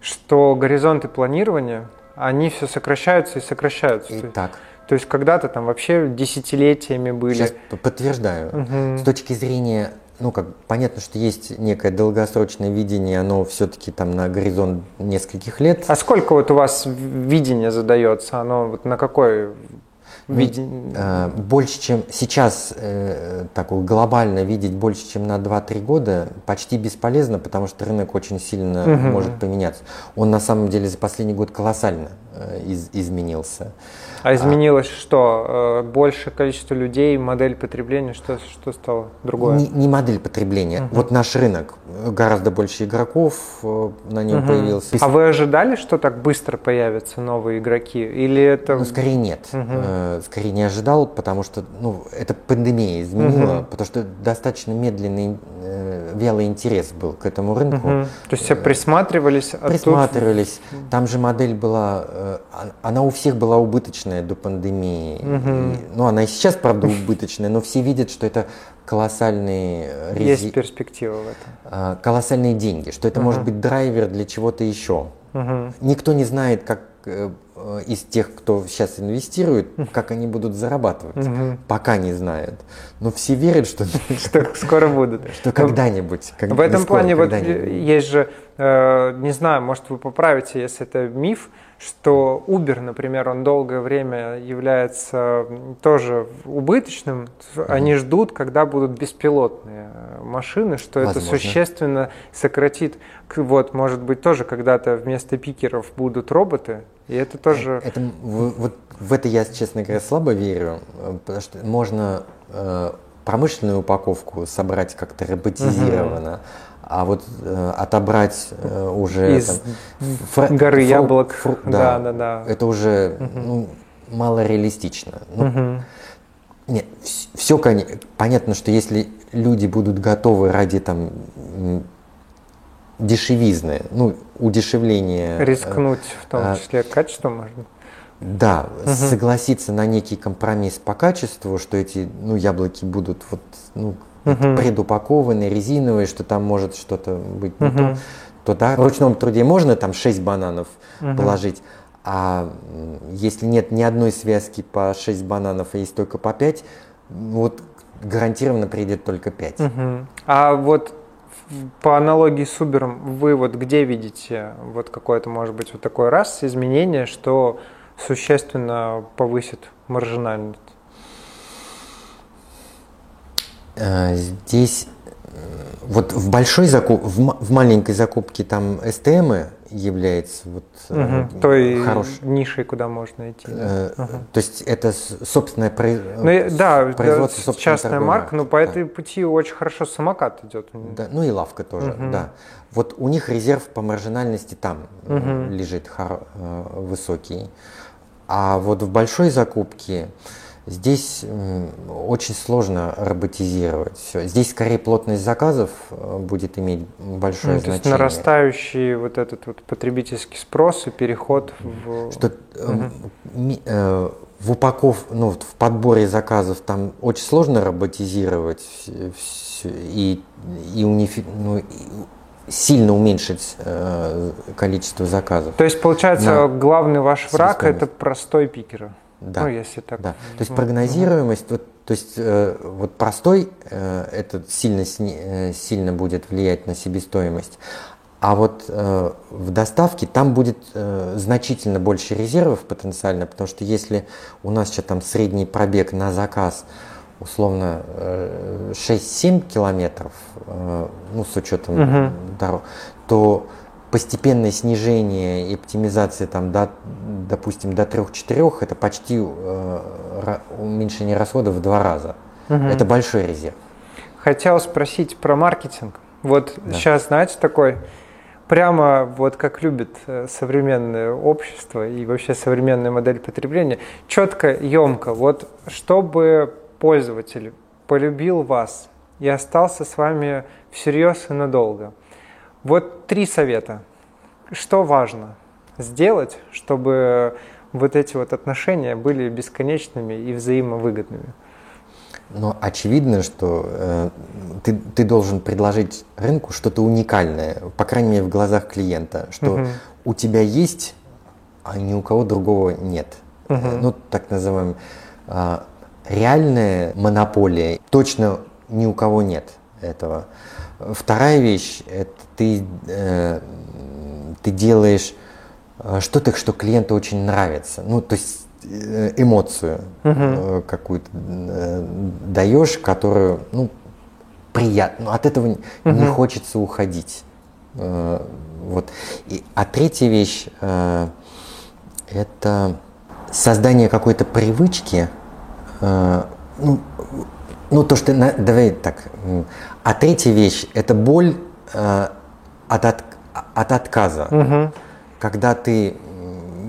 что горизонты планирования, они все сокращаются и сокращаются. И так. То есть когда-то там вообще десятилетиями были. Сейчас подтверждаю. Угу. С точки зрения ну, как понятно, что есть некое долгосрочное видение, оно все-таки там на горизонт нескольких лет. А сколько вот у вас видение задается? Оно вот на какой видение? Э, больше, чем сейчас э, так глобально видеть больше, чем на 2-3 года, почти бесполезно, потому что рынок очень сильно угу. может поменяться. Он на самом деле за последний год колоссально э, из, изменился. А изменилось а, что? Э, больше количество людей, модель потребления, что, что стало другое? Не, не модель потребления. Uh-huh. Вот наш рынок, гораздо больше игроков э, на нем uh-huh. появился. А вы ожидали, что так быстро появятся новые игроки? Или это... Ну, скорее нет. Uh-huh. Скорее не ожидал, потому что ну, это пандемия изменила, uh-huh. потому что достаточно медленный, вялый интерес был к этому рынку. Uh-huh. То есть все присматривались? А присматривались. Тут... Там же модель была, а, она у всех была убыточная убыточная до пандемии. Угу. И, ну, она и сейчас, правда, убыточная, но все видят, что это колоссальные... Рези... Есть перспектива в этом. А, колоссальные деньги, что это угу. может быть драйвер для чего-то еще. Угу. Никто не знает, как э, из тех, кто сейчас инвестирует, как они будут зарабатывать. Угу. Пока не знают. Но все верят, что, [LAUGHS] что скоро будут. [LAUGHS] Что когда-нибудь. Как, в этом скоро, плане вот есть же, э, не знаю, может вы поправите, если это миф, что Uber, например, он долгое время является тоже убыточным. Mm-hmm. Они ждут, когда будут беспилотные машины, что Возможно. это существенно сократит. Вот, может быть, тоже когда-то вместо пикеров будут роботы, и это тоже... Это, вот в это я, честно говоря, слабо верю, потому что можно э, промышленную упаковку собрать как-то роботизированно, угу. А вот э, отобрать э, уже из там, фр- горы фру- яблок, фру- да, да, да, да, это уже угу. ну, мало реалистично. Ну, угу. Нет, все понятно, что если люди будут готовы ради там дешевизны, ну, удешевления. Э, Рискнуть в том а, числе качеством можно. Да, угу. согласиться на некий компромисс по качеству, что эти ну, яблоки будут вот, ну, угу. предупакованы, резиновые, что там может что-то быть угу. не то, то да, в ручном труде можно там 6 бананов угу. положить, а если нет ни одной связки по 6 бананов, а есть только по 5, вот гарантированно придет только 5. Угу. А вот по аналогии с Uber, вы вот где видите вот какое-то, может быть, вот такой раз изменение, что существенно повысит маржинальность? Э, здесь вот в большой закуп, в, маленькой закупке там СТМы является вот угу, той хорош... нишей, куда можно идти. Э, угу. То есть это собственное произ... ну, да, производство, да, частная марка, но по да. этой пути очень хорошо самокат идет. Да, ну и лавка тоже, угу. да. Вот у них резерв по маржинальности там угу. лежит хор... Э, высокий. А вот в большой закупке Здесь очень сложно роботизировать все. Здесь скорее плотность заказов э, будет иметь большое ну, значение. То есть нарастающий вот этот вот потребительский спрос и переход в... Что угу. в упаков, ну, в подборе заказов там очень сложно роботизировать и, и, унифи, ну, и сильно уменьшить э, количество заказов. То есть, получается, главный ваш враг – это простой пикер? Да. Ну, если так. Да. То есть прогнозируемость, угу. вот, то есть э, вот простой э, этот сильно, э, сильно будет влиять на себестоимость, а вот э, в доставке там будет э, значительно больше резервов потенциально, потому что если у нас сейчас там средний пробег на заказ условно э, 6-7 километров, э, ну с учетом угу. дорог, то постепенное снижение и оптимизация там до, допустим, до 3-4, это почти э, уменьшение расходов в два раза. Угу. Это большой резерв. Хотел спросить про маркетинг. Вот да. сейчас, знаете, такой, прямо вот как любит э, современное общество и вообще современная модель потребления, четко, емко, вот чтобы пользователь полюбил вас и остался с вами всерьез и надолго – вот три совета. Что важно сделать, чтобы вот эти вот отношения были бесконечными и взаимовыгодными? Но очевидно, что э, ты, ты должен предложить рынку что-то уникальное, по крайней мере в глазах клиента, что угу. у тебя есть, а ни у кого другого нет. угу. ну так называемая а, реальная монополия, точно ни у кого нет этого. Вторая вещь, это ты, э, ты делаешь э, что-то, что клиенту очень нравится. Ну, то есть э, эмоцию uh какую-то даешь, которую, ну, приятно. Но от этого uh не хочется уходить. Вот. И, а третья вещь это создание какой-то привычки, ну, ну, то, что... Давай так. А третья вещь – это боль э, от, от, от отказа. Угу. Когда ты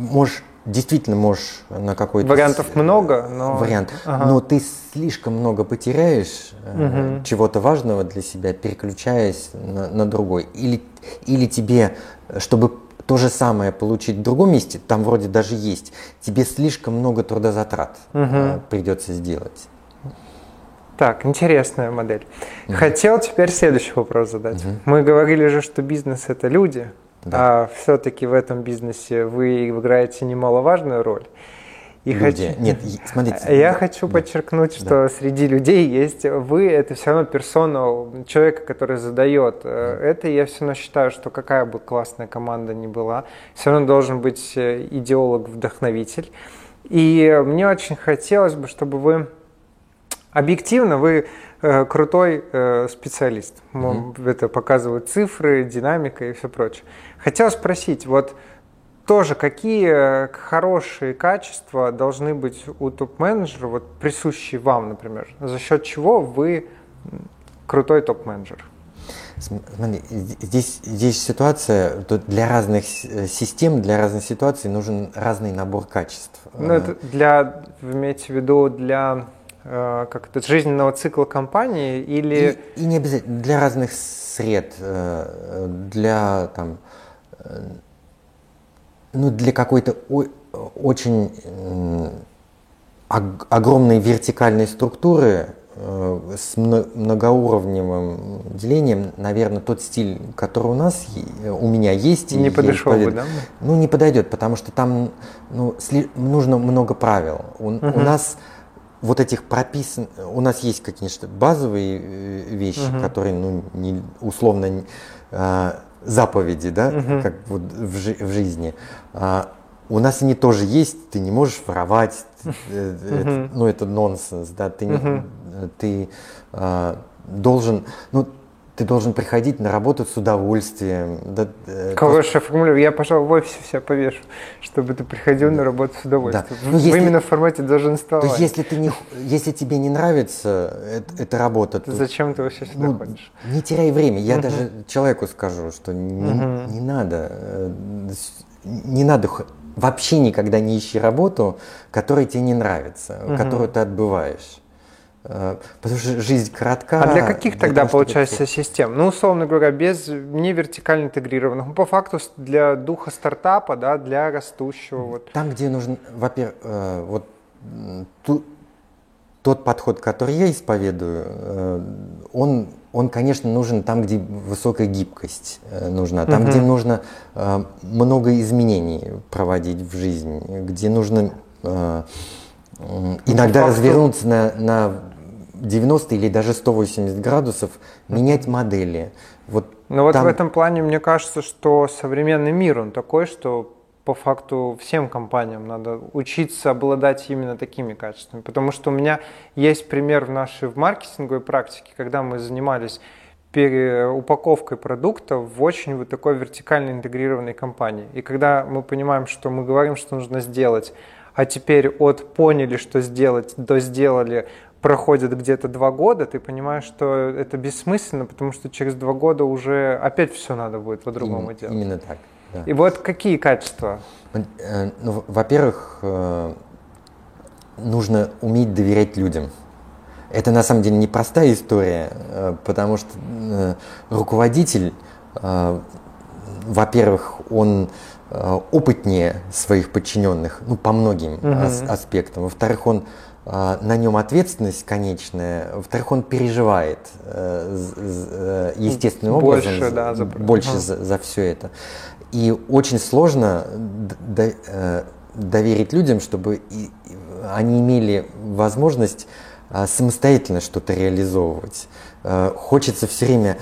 можешь действительно можешь на какой-то вариантов много, но вариант, ага. но ты слишком много потеряешь угу. чего-то важного для себя, переключаясь на, на другой, или или тебе, чтобы то же самое получить в другом месте, там вроде даже есть, тебе слишком много трудозатрат угу. придется сделать. Так, интересная модель. Угу. Хотел теперь следующий вопрос задать. Угу. Мы говорили же, что бизнес это люди, да. а все-таки в этом бизнесе вы играете немаловажную роль. И люди. Хочу... Нет, смотрите. Я хочу да. подчеркнуть, что да. среди людей есть вы, это все равно персона человека, который задает. Да. Это я все равно считаю, что какая бы классная команда ни была, все равно должен быть э, идеолог, вдохновитель. И мне очень хотелось бы, чтобы вы Объективно вы э, крутой э, специалист. Mm-hmm. Это показывают цифры, динамика и все прочее. Хотел спросить, вот тоже какие хорошие качества должны быть у топ-менеджера, вот присущие вам, например, за счет чего вы крутой топ-менеджер? Смотри, здесь, здесь ситуация, для разных э, систем, для разных ситуаций нужен разный набор качеств. Ну, это для, вы имеете в виду для Э, как это, жизненного цикла компании или... И, и не обязательно, для разных сред, э, для там, э, ну, для какой-то очень огромной вертикальной структуры с многоуровневым делением, наверное, тот стиль, который у нас, у меня есть. Не подошел да? Ну, не подойдет, потому что там ну, нужно много правил. У, угу. у нас вот этих прописан, у нас есть какие-то базовые э, вещи, угу. которые, ну, не, условно, э, заповеди, да, угу. как вот в, жи в жизни. А, у нас они тоже есть, ты не можешь воровать, угу. это, ну это нонсенс, да, ты, угу. ты э, должен, ну ты должен приходить на работу с удовольствием. Да, э, Хорошая формулировка. Я, пожалуй, в офисе себя повешу, чтобы ты приходил да. на работу с удовольствием. Да. Ну, если, именно в формате долженства. То если, ты не, если тебе не нравится эта, эта работа, то... Зачем ты вообще сюда ну, ходишь? Не теряй время. Я угу. даже человеку скажу, что не, угу. не надо, э, не надо вообще никогда не ищи работу, которая тебе не нравится, угу. которую ты отбываешь. Э, потому что жизнь коротка. А для каких для тогда, того, получается, чтобы... систем? Ну, условно говоря, без не вертикально интегрированных. Ну, по факту для духа стартапа, да, для растущего. Вот. Там, где нужен, во-первых, э, вот ту, тот подход, который я исповедую, э, он, он, конечно, нужен там, где высокая гибкость нужна, там, угу. где нужно много изменений проводить в жизни, где нужно иногда развернуться на, на 90 или даже 180 градусов, менять модели. Вот Но вот в этом плане мне кажется, что современный мир, он такой, что по факту всем компаниям надо учиться обладать именно такими качествами. Потому что у меня есть пример в нашей в маркетинговой практике, когда мы занимались переупаковкой продукта в очень вот такой вертикально интегрированной компании. И когда мы понимаем, что мы говорим, что нужно сделать, а теперь от поняли, что сделать, до сделали, проходит где-то два года, ты понимаешь, что это бессмысленно, потому что через два года уже опять все надо будет по-другому делать. Именно так. Да. И вот какие качества? Э, ну, во-первых, э, нужно уметь доверять людям. Это на самом деле непростая история, э, потому что руководитель, во-первых, он опытнее своих подчиненных, ну, по многим угу. аспектам. Во-вторых, он а, на нем ответственность конечная, во-вторых, он переживает э, э, естественным больше, образом да, за, больше угу. за, за все это. И очень сложно до, э, доверить людям, чтобы они имели возможность самостоятельно что-то реализовывать. Хочется все время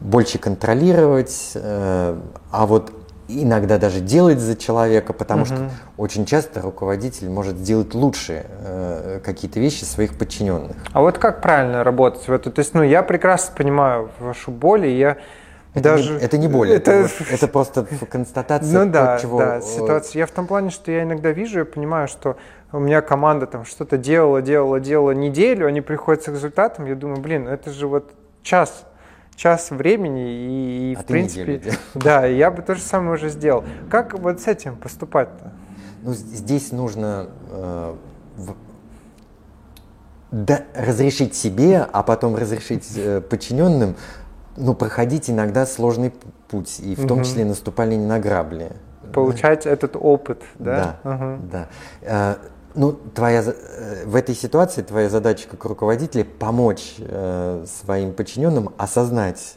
больше контролировать, а вот иногда даже делать за человека, потому угу. что очень часто руководитель может сделать лучше э, какие-то вещи своих подчиненных. А вот как правильно работать в это? То есть, ну, я прекрасно понимаю вашу боль, и я это даже... Не, это не боль, это, это, вот, это просто констатация ну, да, чего... да, ситуация. Я в том плане, что я иногда вижу, я понимаю, что у меня команда там что-то делала, делала, делала неделю, они приходят с результатом, я думаю, блин, это же вот час час времени и, и а в принципе, [LAUGHS] да, я бы то же самое уже сделал. Как вот с этим поступать-то? Ну, здесь нужно э, в, да, разрешить себе, а потом разрешить э, подчиненным, ну, проходить иногда сложный путь, и в угу. том числе наступали на грабли. Получать этот опыт, да? Да, угу. да. Э, ну, твоя, э, в этой ситуации твоя задача как руководителя помочь э, своим подчиненным осознать,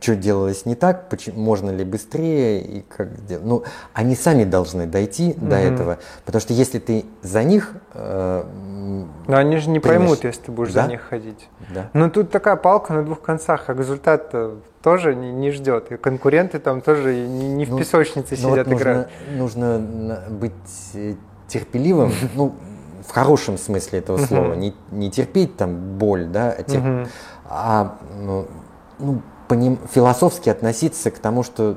что делалось не так, почему, можно ли быстрее и как Ну, они сами должны дойти mm-hmm. до этого, потому что если ты за них... Э, Но они же не примешь... поймут, если ты будешь да? за них ходить. Да. Ну, тут такая палка на двух концах, а результат тоже не, не ждет. И конкуренты там тоже не, не в ну, песочнице ну, сидят, вот играют. Нужно, нужно быть э, терпеливым, ну, в хорошем смысле этого слова, не, не терпеть там боль, да, а, терп... а ну, ну, поним... философски относиться к тому, что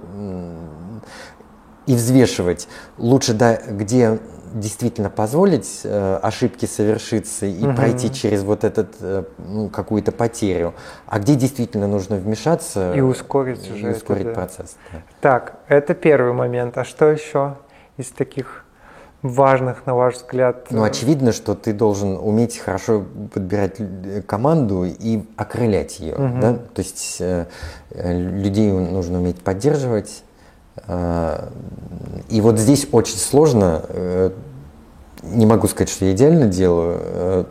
и взвешивать лучше, да, где действительно позволить э, ошибки совершиться и угу. пройти через вот этот э, ну, какую-то потерю, а где действительно нужно вмешаться и ускорить и уже ускорить это, да. процесс. Да. Так, это первый момент. А что еще из таких важных, на ваш взгляд? Ну, очевидно, что ты должен уметь хорошо подбирать команду и окрылять ее. Угу. Да? То есть э, людей нужно уметь поддерживать. Э, и вот здесь очень сложно, э, не могу сказать, что я идеально делаю, э,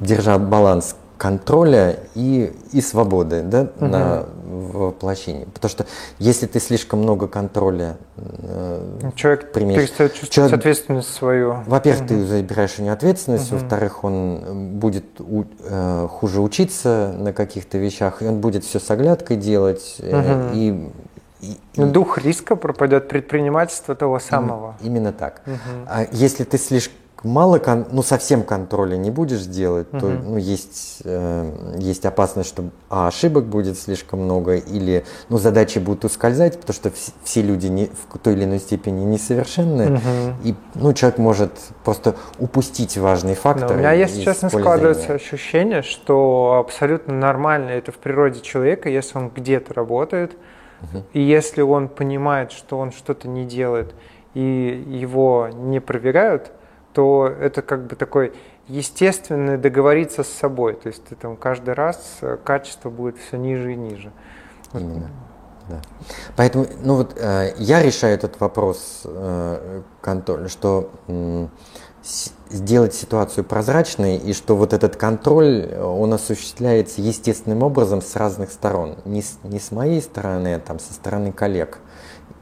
держа баланс контроля и, и свободы да, угу. на воплощении. Потому что если ты слишком много контроля э, человек примешь, перестает чувствовать человек, ответственность свою. Во-первых, угу. ты забираешь у него ответственность, угу. во-вторых, он будет у, э, хуже учиться на каких-то вещах, и он будет все с оглядкой делать, угу. э, и и, ну, Дух риска пропадет предпринимательство того самого. Именно так. Угу. А если ты слишком мало, кон, ну совсем контроля не будешь делать, угу. то ну, есть, э, есть опасность, что а, ошибок будет слишком много, или ну, задачи будут ускользать, потому что вс- все люди не, в той или иной степени несовершенны, угу. и ну, человек может просто упустить важный фактор. Но у меня, если честно, складывается ощущение, что абсолютно нормально это в природе человека, если он где-то работает, угу. и если он понимает, что он что-то не делает, и его не проверяют, то это как бы такой естественный договориться с собой. То есть ты там каждый раз э, качество будет все ниже и ниже. Именно. Да. Поэтому, ну вот э, я решаю этот вопрос э, контроля, что э, сделать ситуацию прозрачной и что вот этот контроль он осуществляется естественным образом с разных сторон, не с, не с моей стороны, а там со стороны коллег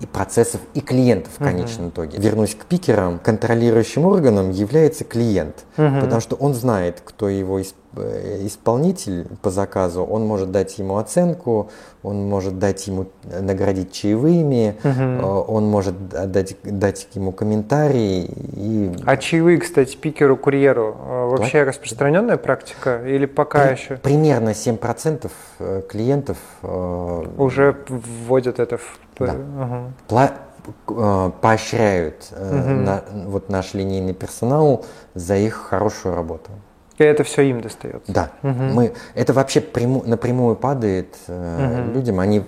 и процессов, и клиентов в конечном uh-huh. итоге. Вернусь к пикерам. Контролирующим органом является клиент, uh-huh. потому что он знает, кто его э, исполнитель по заказу, он может дать ему оценку, он может дать ему э, наградить чаевыми, uh-huh. он может дать, дать ему комментарии. И... А чаевые, кстати, пикеру-курьеру вообще да? распространенная практика или пока При, еще? Примерно 7% клиентов уже вводят это в да. Ага. Пла э, поощряют угу. на, вот наш линейный персонал за их хорошую работу. И это все им достается. Да. Угу. Мы, это вообще пряму, напрямую падает угу. людям. Они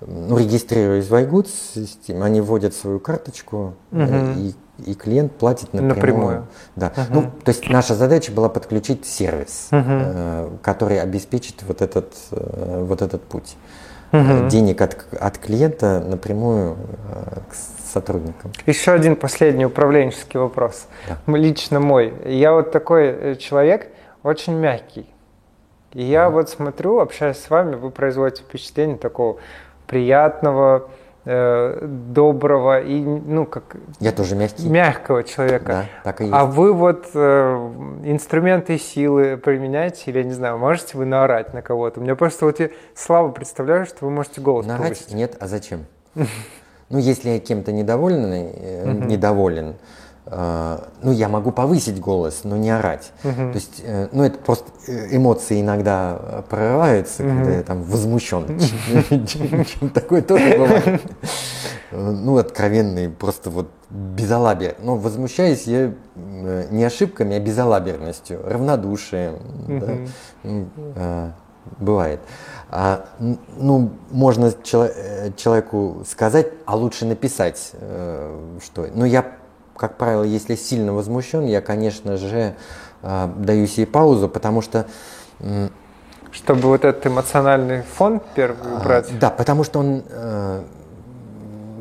ну, регистрируясь в iGoods, они вводят свою карточку, угу. и, и клиент платит напрямую. напрямую. Да. Угу. Ну, то есть наша задача была подключить сервис, угу. э, который обеспечит вот этот, э, вот этот путь угу. денег от, от клиента напрямую э, к сотрудникам. Еще один последний управленческий вопрос. Да. Лично мой. Я вот такой э, человек, очень мягкий. И я вот смотрю, общаясь с вами, вы производите впечатление такого приятного, э, доброго и, ну, как... Я тоже мягкий. Мягкого человека. Да, так и есть. А вы вот э, инструменты силы применяете или, я не знаю, можете вы наорать на кого-то? У меня просто вот я слабо представляю, что вы можете голос Наорать? повысить. Нет, а зачем? Ну, если я кем-то недоволен, э, недоволен, э, ну, я могу повысить голос, но не орать. То есть, э, ну, это просто э, эмоции иногда э, прорываются, когда я там возмущен. [LAUGHS] Чем такое тоже бывает. Э, Ну, откровенный, просто вот безалабер. Но возмущаюсь я э, не ошибками, а безалаберностью, равнодушием. Ну, э, Бывает. А, ну, можно чело- э, человеку сказать, а лучше написать, э, что. Но я, как правило, если сильно возмущен, я, конечно же, э, даю себе паузу, потому что Чтобы вот этот эмоциональный фон первый а, убрать. Да, потому что он, э,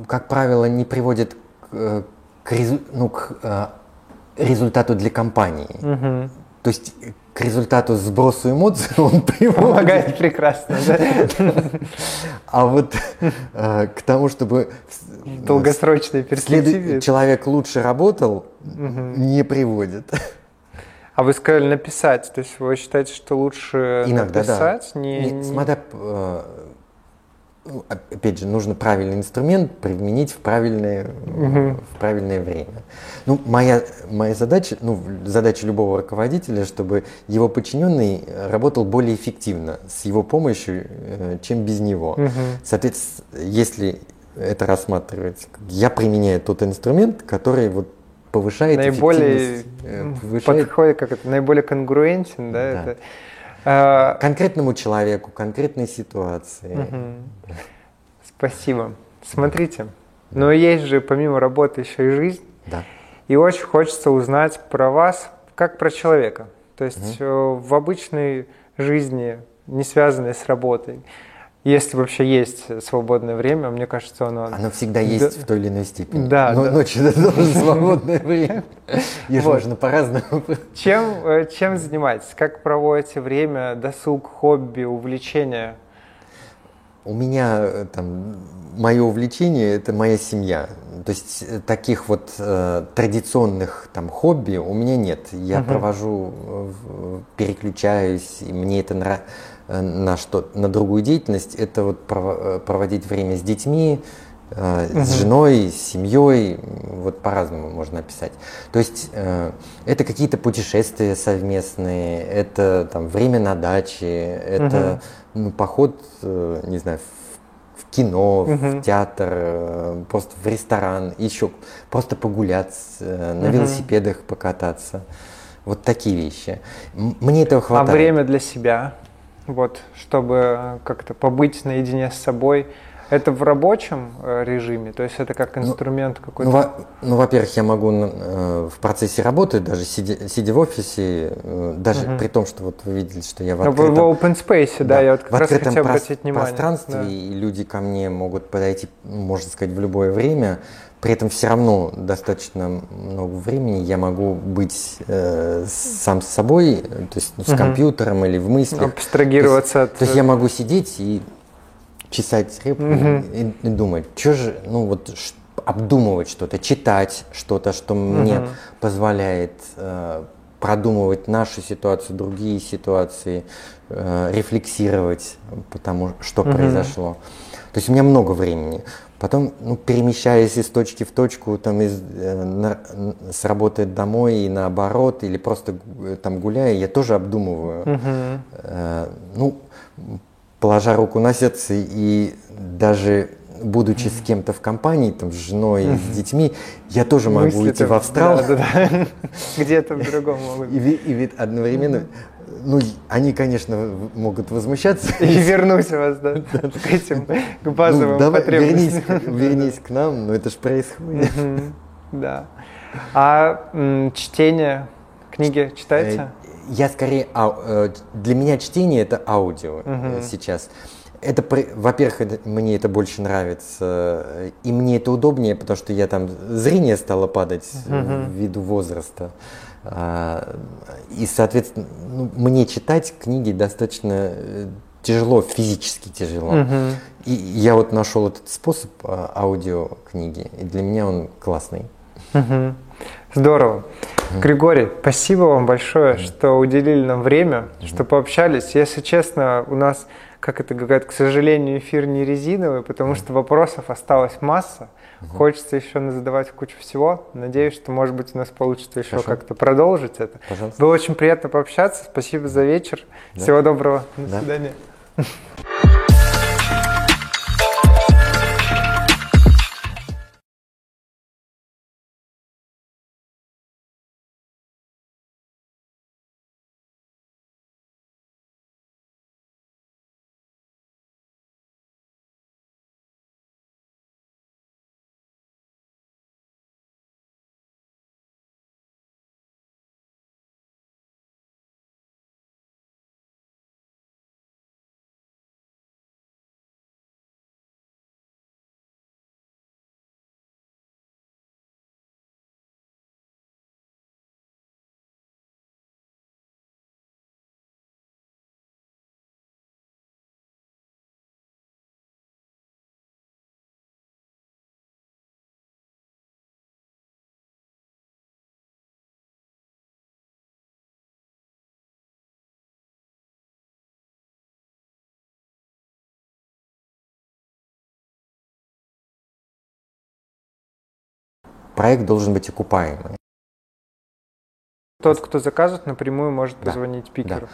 как правило, не приводит к, э, ну, к, результату для компании. Мгм. То есть э, к результату сбросу эмоций он [LAUGHS] приводит. Помогает прекрасно, да? А вот э, к тому, чтобы долгосрочной перспективе. человек лучше работал, не приводит. А вы сказали написать, то есть вы считаете, что лучше Иногда, да. написать? Не, Нет, не- смотря, э, опять же, нужно правильный инструмент применить в правильное, в правильное время. Ну, моя, моя задача, ну, задача любого руководителя, чтобы его подчиненный работал более эффективно с его помощью, э, чем без него. Соответственно, если это рассматривается, я применяю тот инструмент, который вот повышает наиболее эффективность, э, повышает подходит, как это, наиболее конгруентен, да? Да. Это, А, конкретному человеку, конкретной ситуации. спасибо. Смотрите, но есть же помимо работы еще и жизнь, Да. и очень хочется узнать про вас как про человека. То есть э, в обычной жизни, не связанной с работой, если вообще есть свободное время, мне кажется, оно... Оно всегда есть в той или иной степени. Да, Но да. ночью это тоже [LAUGHS] свободное время. Вот. можно по-разному. [LAUGHS] Чем, э, чем занимаетесь? Как проводите время, досуг, хобби, увлечения? У меня э, там мое увлечение это моя семья. То есть э, таких вот э, традиционных там хобби у меня нет. Я провожу, э, переключаюсь, и мне это нра- э, на что на другую деятельность. Это вот прово- проводить время с детьми, э, с женой, с семьей. Вот по-разному можно описать. То есть э, это какие-то путешествия совместные, это там время на даче, это ну, поход, э, не знаю, в, в кино, в театр, просто в ресторан, еще просто погулять, на велосипедах покататься. Вот такие вещи. Мне этого А хватает. время для себя, вот, чтобы как-то побыть наедине с собой, это в рабочем э, режиме? То есть это как инструмент Ну, какой-то? во- ну, во-первых, я могу э, в процессе работы, даже сидя, сидя в офисе, э, даже при том, что вот вы видели, что я в Ну, в, открытом, в open space, да, я вот как в раз открытом хотел обратить внимание. пространстве, да. и люди ко мне могут подойти, можно сказать, в любое время. При этом все равно достаточно много времени я могу быть э, сам с собой, э, то есть ну, с компьютером или в мыслях. Абстрагироваться то есть, от- То есть я могу сидеть и чесать репу и, и думать, что же, ну вот обдумывать что-то, читать что-то, что мне позволяет э, продумывать нашу ситуацию, другие ситуации, э, рефлексировать, потому что произошло. То есть у меня много времени. Потом, ну, перемещаясь из точки в точку, там, из, э, на- с работы домой и наоборот, или просто э, там гуляя, я тоже обдумываю. Э, ну, положа руку на сердце и даже будучи с кем-то в компании, там, с женой, с детьми, я тоже могу Мысли уйти там- в австрал. да, да, да. [LAUGHS] Где-то в другом могут. И, и ведь одновременно, ну, они, конечно, могут возмущаться. И вернусь вас, да, [LAUGHS] к этим, к Ну, базовым давай, вернись, потребностям. вернись к нам, но это же происходит. Да. А чтение, книги читаете? Я скорее, э, для меня чтение это аудио э, сейчас. Это, во-первых, мне это больше нравится, э, и мне это удобнее, потому что я там зрение стало падать э, ввиду возраста. А, И, соответственно, ну, мне читать книги достаточно тяжело, физически тяжело. Угу. И я вот нашел этот способ а, аудиокниги, и для меня он классный. Угу. Здорово. Угу. Григорий, спасибо вам большое, угу. что уделили нам время, угу. что пообщались. Если честно, у нас, как это говорят, к сожалению, эфир не резиновый, потому что вопросов осталась масса. Угу. Хочется еще задавать кучу всего. Надеюсь, что, может быть, у нас получится еще как-то продолжить это. Пожалуйста. Было очень приятно пообщаться. Спасибо за вечер. Да. Всего доброго. До да. свидания. Проект должен быть окупаемый. Тот, кто заказывает, напрямую может позвонить да, пикеру. Да.